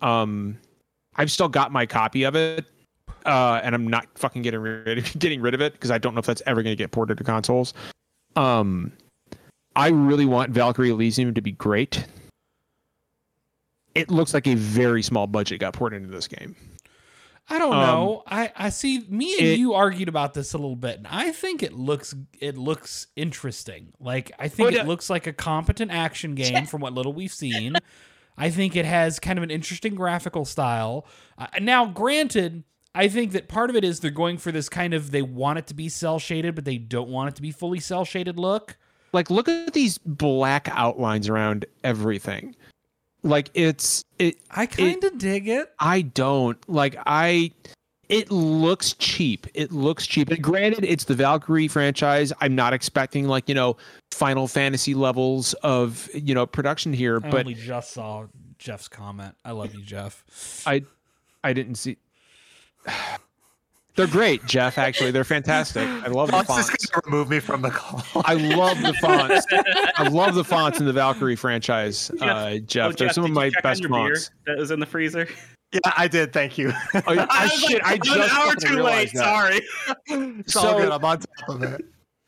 Um, I've still got my copy of it, uh, and I'm not fucking getting rid of, getting rid of it because I don't know if that's ever going to get ported to consoles. Um, I really want Valkyrie Elysium to be great. It looks like a very small budget got poured into this game. I don't um, know. I I see. Me and it- you argued about this a little bit, and I think it looks it looks interesting. Like I think But, it looks like a competent action game from what little we've seen. I think it has kind of an interesting graphical style. Uh, now, granted, I think that part of it is they're going for this kind of they want it to be cell shaded, but they don't want it to be fully cell shaded look. like look at these black outlines around everything like it's it I kind of dig it. i don't like i it looks cheap it looks cheap and granted it's the valkyrie franchise i'm not expecting like you know final fantasy levels of you know production here I but only just saw Jeff's comment. I love you, Jeff. i i didn't see they're great jeff actually they're fantastic i love the Fox is fonts going to remove me from the call. I love the fonts. I love the fonts in the Valkyrie franchise, uh, Jeff. Oh, They're some of my check on best your beer fonts. that was in the freezer. yeah, I did. Thank you. Oh, I, I was shit, I just an hour fucking too late. realized that. Sorry. it's all So- good. I'm on top of it.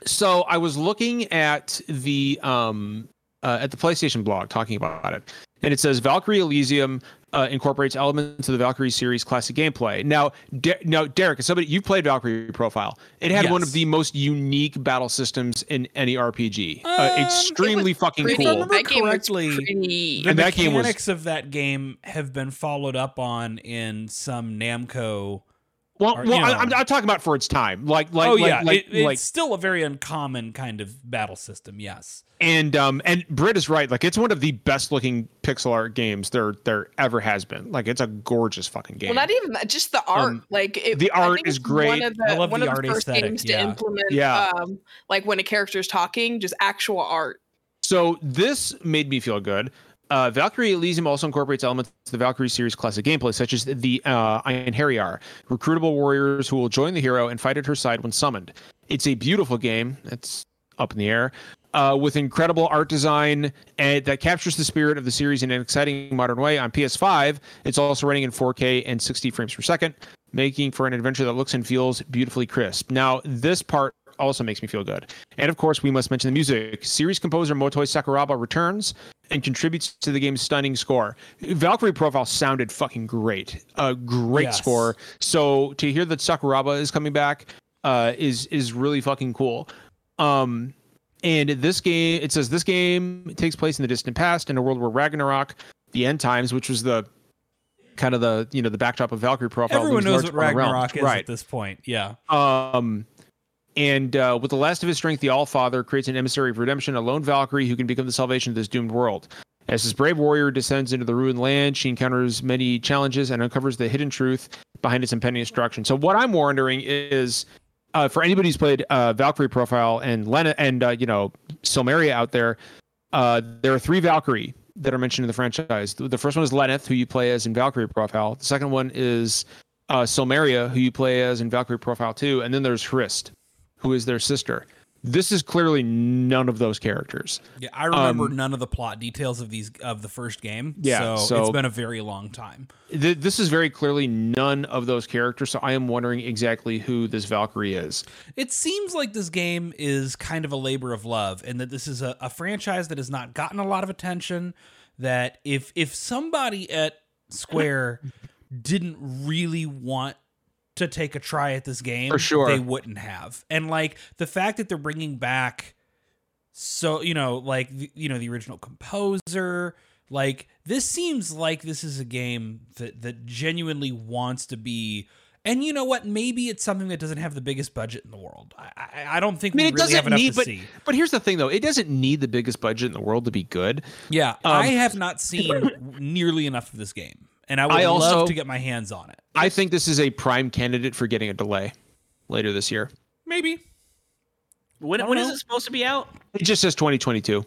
So I was looking at the um uh, at the PlayStation blog talking about it, and it says Valkyrie Elysium uh, incorporates elements of the Valkyrie series classic gameplay. Now, De- now, Derek, as somebody you played Valkyrie Profile, it had one of the most unique battle systems in any RPG. Um, uh, extremely fucking Pretty- cool. remember that game was correctly, pretty- The And that game was- mechanics of that game have been followed up on in some Namco. Well, or, well, you I, know. I'm, I'm talking about for its time, like, like, oh like, yeah, like, it- it's like still a very uncommon kind of battle system. Yes, and um and Britt is right. Like it's one of the best looking pixel art games there there ever has been. Like it's a gorgeous fucking game. Well, not even just the art. Um, like it, the I art think is it's great. One of the, I love one the of art the first aesthetic, games yeah. to implement, Yeah. um, like when a character is talking, just actual art. So this made me feel good. Uh, Valkyrie Elysium also incorporates elements of the Valkyrie series classic gameplay, such as the uh, Einherjar, recruitable warriors who will join the hero and fight at her side when summoned. It's a beautiful game. It's up in the air. Uh, with incredible art design and that captures the spirit of the series in an exciting modern way. On PS5, it's also running in 4K and 60 frames per second, making for an adventure that looks and feels beautifully crisp. Now, this part also makes me feel good. And of course, we must mention the music. Series composer Motoi Sakuraba returns and contributes to the game's stunning score. Valkyrie Profile sounded fucking great. A great Yes. score. So to hear that Sakuraba is coming back uh, is is really fucking cool. Um, and this game, it says this game takes place in the distant past in a world where Ragnarok, the end times, which was the kind of the you know the backdrop of Valkyrie Profile. Everyone knows what. Ragnarok is right? at this point. Yeah. Um, and uh, with the last of his strength, the All Father creates an emissary of redemption, a lone Valkyrie who can become the salvation of this doomed world. As this brave warrior descends into the ruined land, she encounters many challenges and uncovers the hidden truth behind its impending destruction. So, what I'm wondering is, uh, for anybody who's played uh, Valkyrie Profile and Lena and uh, you know Silmeria out there, uh, there are three Valkyrie that are mentioned in the franchise. The first one is Lenneth, who you play as in Valkyrie Profile. The second one is uh, Silmeria, who you play as in Valkyrie Profile 2. And then there's Hrist, who is their sister. This is clearly none of those characters. Yeah, I remember Um, none of the plot details of these of the first game. Yeah, so, so- it's been a very long time. Th- This is very clearly none of those characters. So I am wondering exactly who this Valkyrie is. It seems like this game is kind of a labor of love, and that this is a, a franchise that has not gotten a lot of attention. That if if somebody at Square didn't really want to take a try at this game, For sure. they wouldn't have. And like the fact that they're bringing back, so you know, like you know, the original composer. Like this seems like this is a game that that genuinely wants to be. And you know what? Maybe it's something that doesn't have the biggest budget in the world. I, I, I don't think I mean, we it really doesn't have enough need, to but see. but here's the thing though, it doesn't need the biggest budget in the world to be good. Yeah, Um, I have not seen nearly enough of this game, and I would I also- love to get my hands on it. I think this is a prime candidate for getting a delay later this year. Maybe. When, I don't when is it supposed to be out? It just says 2022.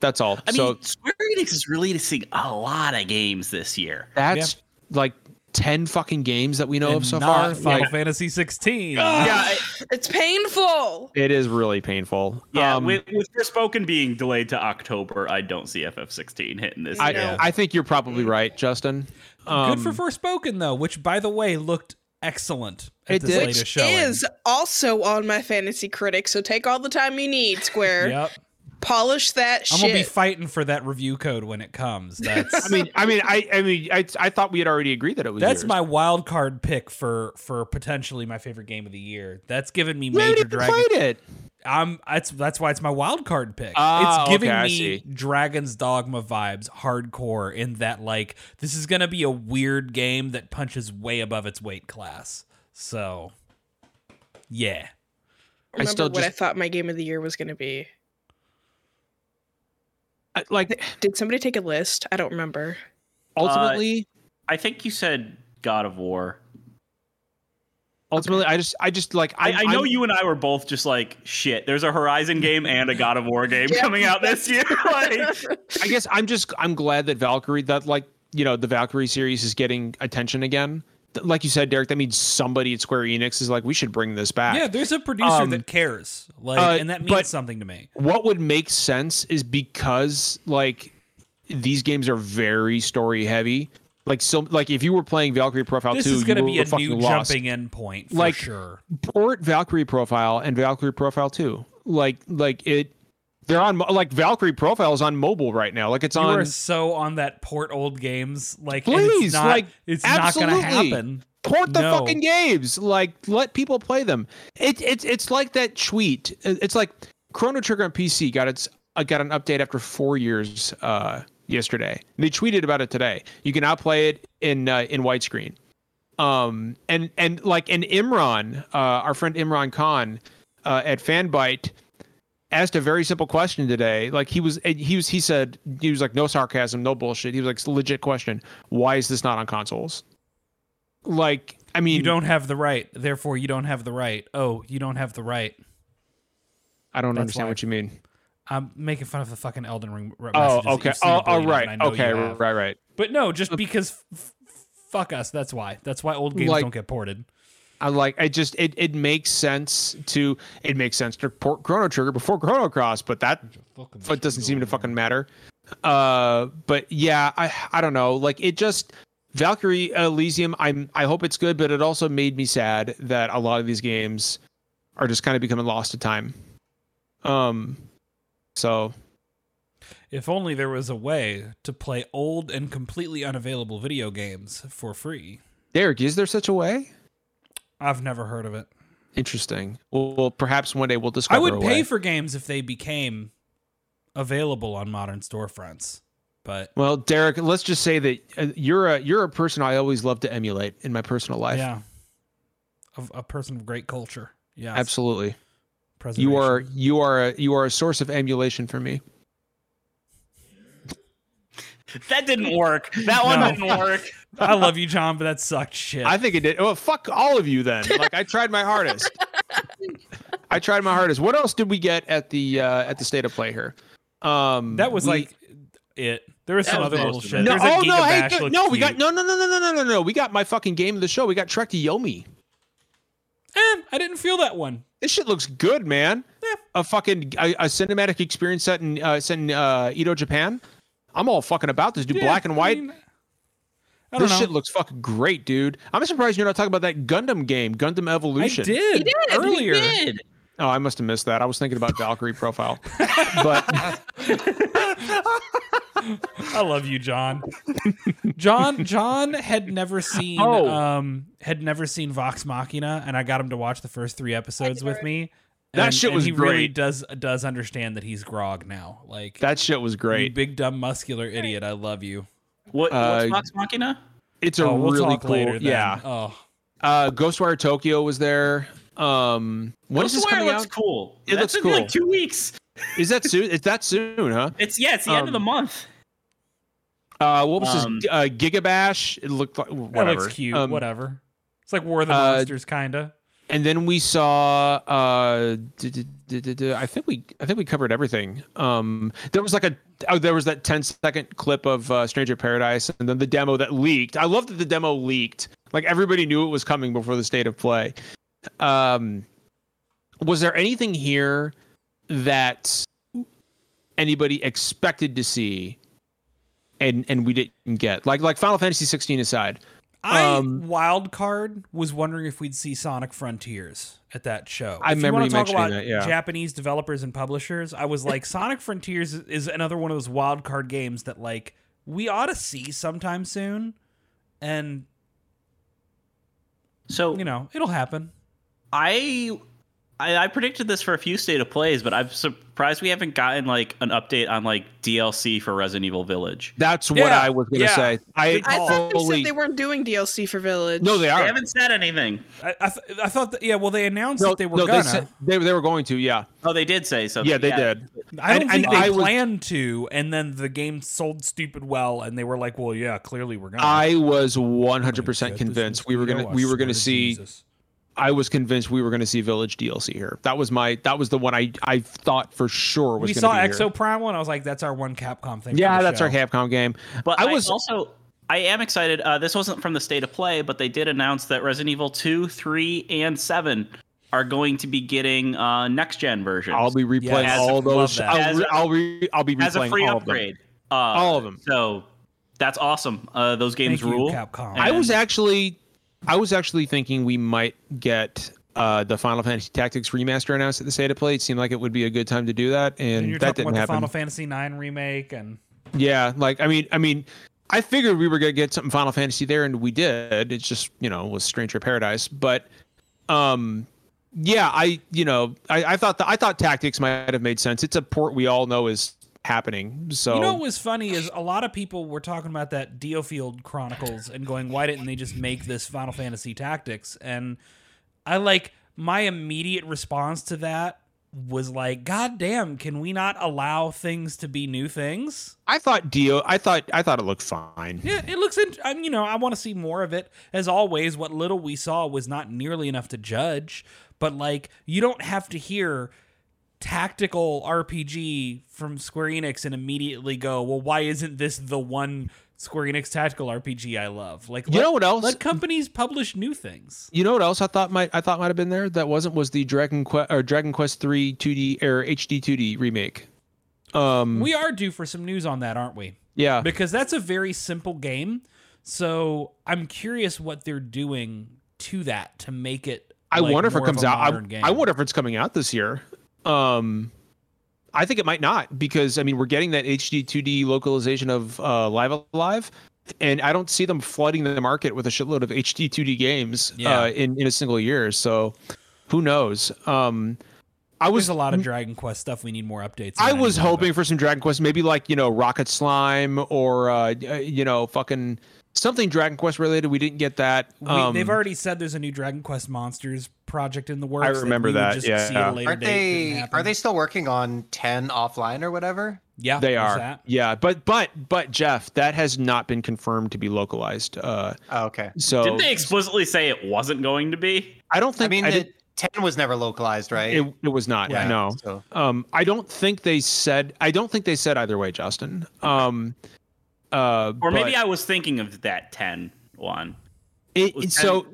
That's all. I mean, Square Enix is releasing a lot of games this year. that's like 10 fucking games that we know and of so not far. Final Like, Fantasy 16. yeah, I- It's painful. it is really painful. yeah. Um, with, with Forspoken being delayed to October, I don't see FF16 hitting this. I, year. I think you're probably right, Justin. Um, Good for Forspoken though, which by the way looked excellent at It this did. latest Which showing. is also on my fantasy critic, so take all the time you need, Square. Yep. Polish that shit. I'm shit. gonna be fighting for that review code when it comes. That's I mean, I mean, I, I mean, I, I thought we had already agreed that it was. that's yours. my wild card pick for for potentially my favorite game of the year. That's given me You haven't major even dragon. played it. I'm that's that's why it's my wild card pick. Ah, it's giving okay, me see. Dragon's Dogma vibes, hardcore in that like this is gonna be a weird game that punches way above its weight class. So, yeah, Remember still what I thought my game of the year was going to be. I- Like Did somebody take a list? I don't remember. ultimately, I think you said God of War. Ultimately, I just, I just like, I, I'm- I know I'm- you and I were both just like, shit, there's a Horizon game and a God of War game Yeah. coming out this year. like, I guess I'm just, I'm glad that Valkyrie, that like, you know, the Valkyrie series is getting attention again. Like you said, Derek, that means somebody at Square Enix is like, we should bring this back. yeah. There's a producer Um, that cares, like, uh, and that means something to me. what would make sense is because like these games are very story heavy. Like so, like if you were playing Valkyrie Profile This 2, is gonna you be a new lost. jumping in point for Like, sure. Port Valkyrie Profile and Valkyrie Profile 2. Like like it they're on like Valkyrie Profile is on mobile right now. Like it's You on are so on that port old games, like Please, it's not, like, it's not gonna happen. port the No. fucking games. Like let people play them. It, it's it's like that tweet. It's like Chrono Trigger on PC got its uh, got an update after four years uh, yesterday. They tweeted about it today. You can now play it in uh, in widescreen. Um and and like and Imran, uh, our friend Imran Khan uh, at Fanbyte asked a very simple question today. Like he was he was he said he was like no sarcasm, no bullshit. He was like "It's a legit question. Why is this not on consoles? Like I mean You don't have the right, therefore you don't have the right. Oh, you don't have the right. I don't That's understand why. what you mean. I'm making fun of the fucking Elden Ring. Oh, okay. you've seen a Oh, oh, right. and I know you Okay, right, right. But no, just because f- f- fuck us. That's why. That's why old games Like- don't get ported. I like. I just it it makes sense to it makes sense to port Chrono Trigger before Chrono Cross, but that it doesn't seem to fucking matter. Uh, but yeah, I I don't know. Like it just Valkyrie Elysium. I'm I hope it's good, but it also made me sad that a lot of these games are just kind of becoming lost to time. Um, so If only there was a way to play old and completely unavailable video games for free. Derek, is there such a way? I've never heard of it. Interesting. Well, well perhaps one day we'll discover. I would pay for games if they became available on modern storefronts. But Well, Derek, let's just say that uh, you're a you're a person I always love to emulate in my personal life. yeah, a, a person of great culture. Yeah, Absolutely. You are you are a, you are a source of emulation for me. That didn't work. That one No. didn't work. I love you, John, but that sucked shit. I think it did. Well, fuck all of you then. Like I tried my hardest. I tried my hardest. What else did we get at the uh at the state of play here? Um that was we- like it. There was some other little shit. no, There's a oh no, hey, no, looked no, we got no, no, no, no, no, no, no, no. We got my fucking game of the show. We got Trek to Yomi. Eh, I didn't feel that one. This shit looks good, man. Yeah. A fucking a, a cinematic experience set in uh, set in uh, Edo, Japan. I'm all fucking about this, dude. Yeah, Black and I white. mean, I don't this know. shit looks fucking great, dude. I'm surprised you're not talking about that Gundam game, Gundam Evolution. I Evolution. did, He did, he earlier. Did. Oh, I must have missed that. I was thinking about Valkyrie profile. but I love you, John. John John had never seen Oh. um had never seen Vox Machina, and I got him to watch the first three episodes with me. That And- shit and was he really does does understand that he's grog now. Like that shit was you great. big dumb muscular idiot. I love you. What, Uh, what's Vox Machina? It's a oh, we'll really talk cool. later. Then. Yeah. Oh, Uh, Ghostwire Tokyo was there. Um, when is this Ghostwire coming looks out? cool. It That's looks in cool. like two weeks. Is that soon? Is that soon? Huh? It's yeah, it's the end of the Um, month. Uh, what was Um, this? Uh, Gigabash. It looked like that whatever. looks cute. Um, whatever. It's like War of the uh, Monsters, kinda. and then we saw uh i think we i think we covered everything um there was like a oh, there was that 10 second clip of uh, stranger paradise and then the demo that leaked i love that the demo leaked like everybody knew it was coming before the state of play um was there anything here that anybody expected to see and and we didn't get like like final fantasy 16 aside I um, wild card was wondering if we'd see Sonic Frontiers at that show. I if remember you you want to talk mentioning about that, yeah. Japanese developers and publishers, I was like, Sonic Frontiers is- is another one of those wild card games that like we ought to see sometime soon, and So you know it'll happen. I, I I predicted this for a few state of plays, but I'm surprised we haven't gotten like an update on like DLC for Resident Evil Village. that's what Yeah, i was gonna yeah. say i I call. thought they fully said they weren't doing DLC for Village. no they are. They haven't said anything. I I, th- I thought that yeah. Well, they announced no, that they were no, gonna. They, said, they, they were going to, yeah. Oh, they did say something. Yeah, they did. I don't and- think and they I was- planned to, and then the game sold stupid well, and they were like, "Well, yeah, clearly we're gonna." I was 100% convinced we were gonna we were gonna to see. Jesus. I was convinced we were gonna see Village DLC here. That was my that was the one I I thought for sure was. we saw be Exo Here. Prime one. I was like, "That's our one Capcom thing." Yeah, that's show. our Capcom game. But I I was- also I am excited. Uh, this wasn't from the state of play, but they did announce that Resident Evil 2, 3, and 7 are going to be getting uh, next gen versions. I'll be replaying Yes, all those. I'll, As re- a- I'll, re- I'll be replaying as a free all of them. upgrade. Uh, All of them. So that's awesome. Uh, those games Thank you, rule. Capcom. I was actually, I was actually thinking we might get uh, the Final Fantasy Tactics remaster announced at the state of play. It seemed like it would be a good time to do that, and, and you're that didn't happen. the Final Fantasy IX remake, and Yeah, like I mean, I mean, I figured we were gonna get something Final Fantasy there, and we did. It's just you know was Stranger Paradise, but um, yeah, I you know I, I thought the, I thought Tactics might have made sense. It's a port we all know is happening. So you know what was funny is a lot of people were talking about that Diofield Chronicles and going, "Why didn't they just make this Final Fantasy Tactics?" And I like my immediate response to that was like, "God damn, can we not allow things to be new things?" I thought Dio, I thought I thought it looked fine. Yeah, it looks. In, I mean, you know, I want to see more of it. As always, what little we saw was not nearly enough to judge. But like, you don't have to hear tactical RPG from Square Enix and immediately go, well, why isn't this the one Square Enix tactical RPG I love? Like, You let- know what else? Let companies publish new things. You know what else I thought might I thought might have been there that wasn't was the Dragon Quest or Dragon Quest 3 2D or HD 2D remake. Um We are due for some news on that, aren't we? yeah. Because that's a very simple game. So I'm curious what they're doing to that to make it. I like, wonder if it comes out. I. I wonder if it's coming out this year. Um, I think it might not because I mean we're getting that HD 2D localization of uh, Live Alive, and I don't see them flooding the market with a shitload of HD 2D games Yeah. uh, in in a single year. So who knows? Um, I was There's a lot of Dragon Quest stuff. We need more updates. I was hoping for some Dragon Quest, maybe like you know Rocket Slime or uh, uh, you know fucking something Dragon Quest related. We didn't get that. we- Um, they've already said there's a new Dragon Quest Monsters project in the works. I remember we would that, Just yeah. see at a later Aren't date if it they? Are they still working on ten offline or whatever? Yeah, They are, that. yeah, but but but Jeff, that has not been confirmed to be localized. Uh, Oh, okay. so Didn't they explicitly say it wasn't going to be? I don't I think mean, I the ten was never localized, right? it, it was not. Yeah, no, so- um, I don't think they said. I don't think they said either way, Justin. Um, uh, Or maybe I was thinking of that 10 one. it, was so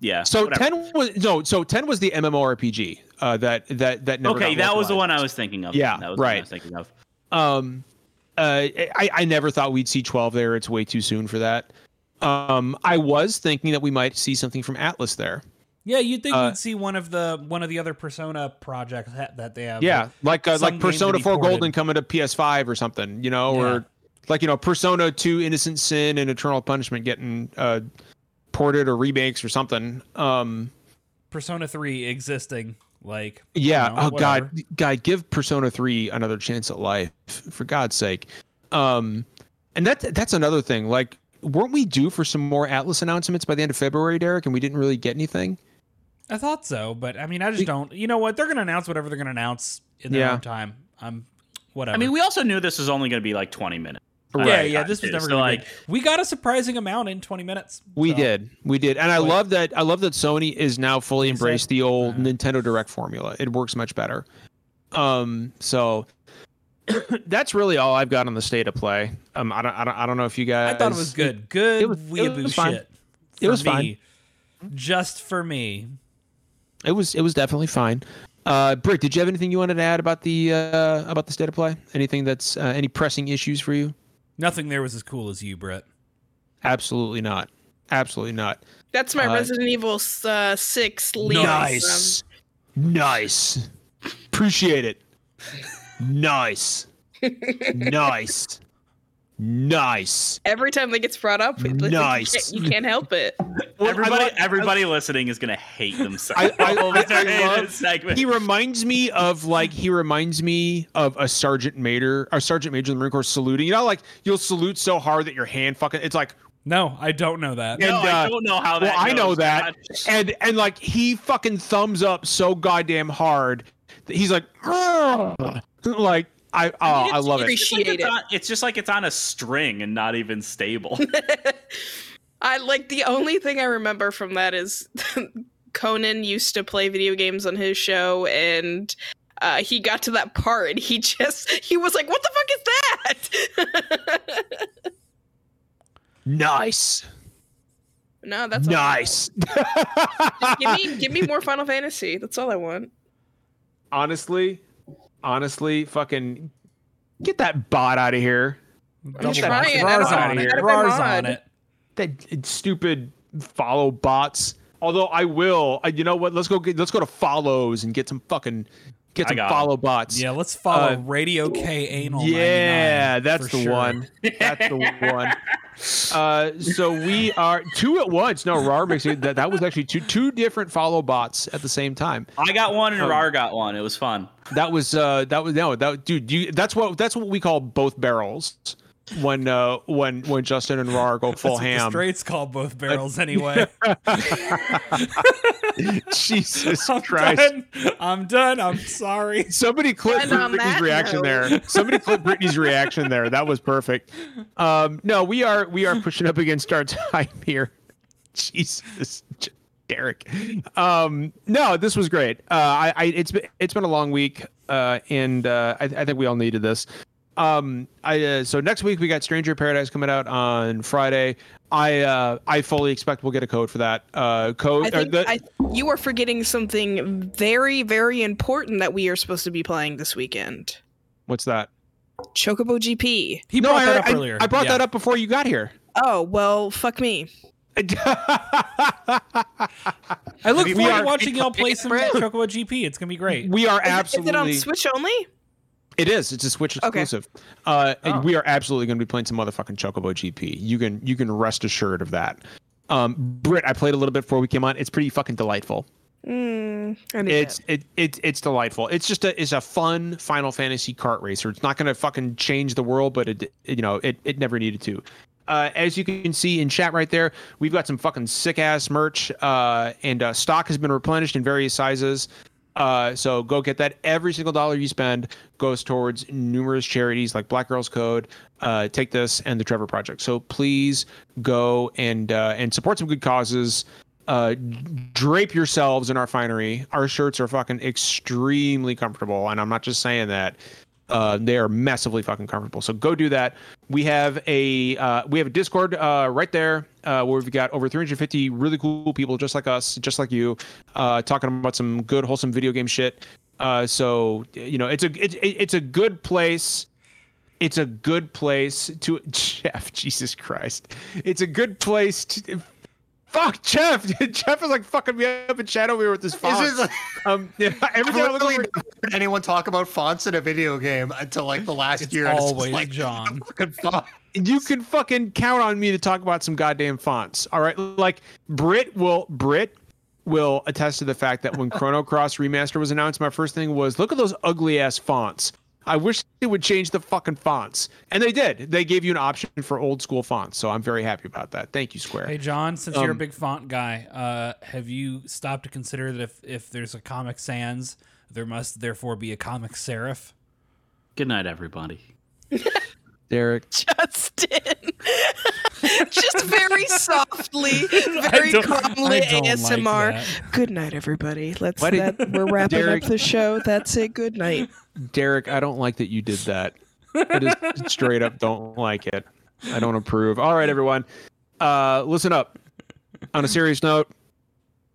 Yeah. so whatever. ten was no. So ten was the MMORPG. Uh, that that that never. Okay, that was the one I was thinking of. Yeah, that was the one I right. was thinking of. Um, uh, I, I never thought we'd see 12 there. It's way too soon for that. Um, I was thinking that we might see something from Atlus there. Yeah, you'd think Uh, we'd see one of the one of the other Persona projects that, that they have. Yeah, like uh, like Persona 4 ported. Golden coming to PS5 or something, you know, Yeah. or like you know Persona 2 Innocent Sin and Eternal Punishment getting uh ported or remakes or something. Um, Persona Three existing. Like yeah. you know, oh God, whatever. God, give Persona 3 another chance at life for God's sake. Um, and that that's another thing. Like, weren't we due for some more Atlus announcements by the end of February, Derek? And we didn't really get anything. I thought so, but I mean, I just don't. You know what? They're gonna announce whatever they're gonna announce in their Yeah. own time. I'm whatever. I mean, we also knew this was only going to be like 20 minutes. Yeah, Right. yeah. This was never So, gonna like, be. We got a surprising amount in 20 minutes. We so- did, we did, and I Like- love that. I love that Sony is now fully embraced the old uh, Nintendo Direct formula. It works much better. Um, so that's really all I've got on the state of play. Um, I don't, I don't, I don't know if you guys. I thought it was good. Good it was- it weeaboo was fine. shit. It For was fine. Just for me. It was, it was definitely fine. Uh, Brick, did you have anything you wanted to add about the uh, about the state of play? Anything that's uh, any pressing issues for you? Nothing there was as cool as you, Brett. Absolutely not. Absolutely not. That's my Uh, Resident Evil uh, 6 lead. Nice. Nice. Appreciate it. Nice. nice. Nice. Every time that gets brought up, it's like Nice. You, can't, you can't help it. Well, everybody, I lo- everybody listening is going to hate themselves. I- I- I- I love- He reminds me of like he reminds me of a sergeant major, a sergeant major in the Marine Corps saluting. You know, like you'll salute so hard that your hand fucking. It's like No, I don't know that. no, and, I uh, don't know how that. well, I know that, God. and and like he fucking thumbs up so goddamn hard. that He's like, "Ugh." like I oh I, it's love it. It's just, like Appreciate it's, it. on, it's just like it's on a string and not even stable. I like the only thing I remember from that is Conan used to play video games on his show and uh, he got to that part and he just he was like, "What the fuck is that?" Nice, no, that's all. nice. Just give me give me more Final Fantasy. That's all I want. honestly, honestly, fucking get that bot out of here. Double trying. box. Rar's know. on it. Add a Rar's on it. that stupid follow bots. Although I will, uh, you know what? Let's go. Get, let's go to follows and get some fucking get I some follow bots. Yeah, let's follow Uh, Radio K Anal. yeah, that's the sure. one. That's the one. Uh, so we are two at once. No, Rar makes it that that was actually two two different follow bots at the same time. I got one and Um, Rar got one. It was fun. That was uh that was no that dude. You, that's what that's what we call both barrels. When uh when when Justin and Rar go full That's ham. straights call both barrels anyway. Jesus I'm Christ. done. I'm done. I'm sorry. Somebody clip And Brittany's reaction note- there. Somebody clip Brittany's reaction there. That was perfect. Um, no, we are we are pushing up against our time here. Jesus. Derek. Um, no, this was great. Uh, I, I it's been it's been a long week, uh, and uh, I, I think we all needed this. Um, I uh, so next week we got Stranger Paradise coming out on Friday. I uh, I fully expect we'll get a code for that. Uh, code. I think the, I, you are forgetting something very, very important that we are supposed to be playing this weekend. what's that? Chocobo GP. He no, brought I, that up I, earlier. I brought Yeah. that up before you got here. Oh well, fuck me. I look We forward are- to watching y'all play some Brett. Chocobo GP. It's gonna be great. we are absolutely. Is it on Switch only? It is. It's a Switch Okay. exclusive. Uh, and Oh. we are absolutely going to be playing some motherfucking Chocobo GP. You can you can rest assured of that. Um, Britt, I played a little bit before we came on. It's pretty fucking delightful. Mm, It's it. it, it it's delightful. It's just a it's a fun Final Fantasy kart racer. It's not going to fucking change the world, but it you know it it never needed to. Uh, as you can see in chat right there, we've got some fucking sick ass merch, uh, and uh, stock has been replenished in various sizes. Uh, so go get that. Every single dollar you spend goes towards numerous charities like Black Girls Code, uh, Take This, and the Trevor Project. So please go and uh, and support some good causes. Uh, drape yourselves in our finery. Our shirts are fucking extrememely comfortable, and I'm not just saying that. Uh, they are massively fucking comfortable. So go do that. We have a uh, we have a Discord uh, right there uh, where we've got over 350 really cool people just like us, just like you, uh, talking about some good wholesome video game shit. Uh, so you know it's a it's it's a good place. It's a good place to Jeff. Jesus Christ, it's a good place to. Fuck Jeff! Jeff is like fucking me up in chat over here with this font. This is- um, yeah, every time I I've look literally over, never heard anyone talk about fonts in a video game until like the last It's year. and just always like, John. fucking font. you can fucking count on me to talk about some goddamn fonts. All right, like Brit will Brit will attest to the fact that when Chrono Cross Remaster was announced, my first thing was look at those ugly ass fonts. I wish they would change the fucking fonts, and they did. They gave you an option for old school fonts, so I'm very happy about that. Thank you, Square. Hey John, since you're a Um, big font guy, uh, have you stopped to consider that if, if there's a Comic Sans, there must therefore be a Comic Serif? Good night, everybody. Derek. Justin. Just very softly, very calmly don't like ASMR. good night, everybody. Let's Why did- that we're wrapping Derek- up the show. That's it. Good night. Derek, I don't like that you did that. I just straight up don't like it. I don't approve. All right, everyone. Uh, listen up. On a serious note,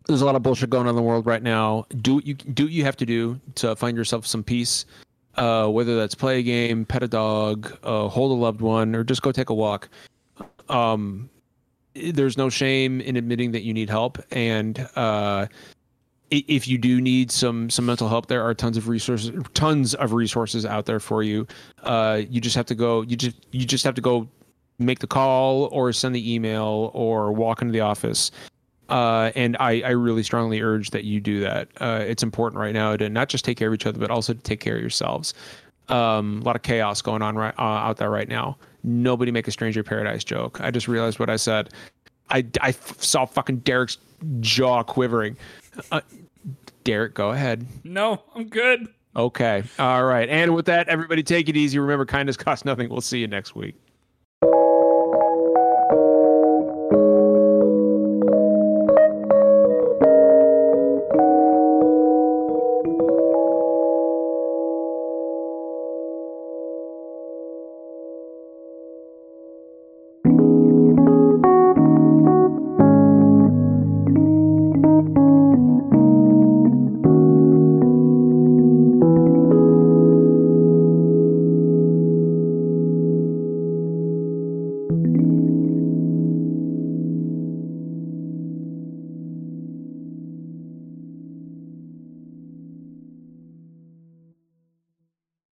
there's a lot of bullshit going on in the world right now. Do what you do what you have to do to find yourself some peace. Uh, whether that's play a game, pet a dog, uh, hold a loved one, or just go take a walk. Um, there's no shame in admitting that you need help, and uh, if you do need some some mental help, there are tons of resources, tons of resources out there for you. Uh, you just have to go. You just you just have to go make the call or send the email or walk into the office. Uh, and I, I really strongly urge that you do that. Uh, it's important right now to not just take care of each other, but also to take care of yourselves. Um, a lot of chaos going on right uh, out there right now. Nobody make a stranger paradise joke. I just realized what I said. I, I f- saw fucking Derek's jaw quivering. Uh, Derek, go ahead. No, I'm good. Okay. All right. And with that, everybody take it easy. Remember, kindness costs nothing. We'll see you next week.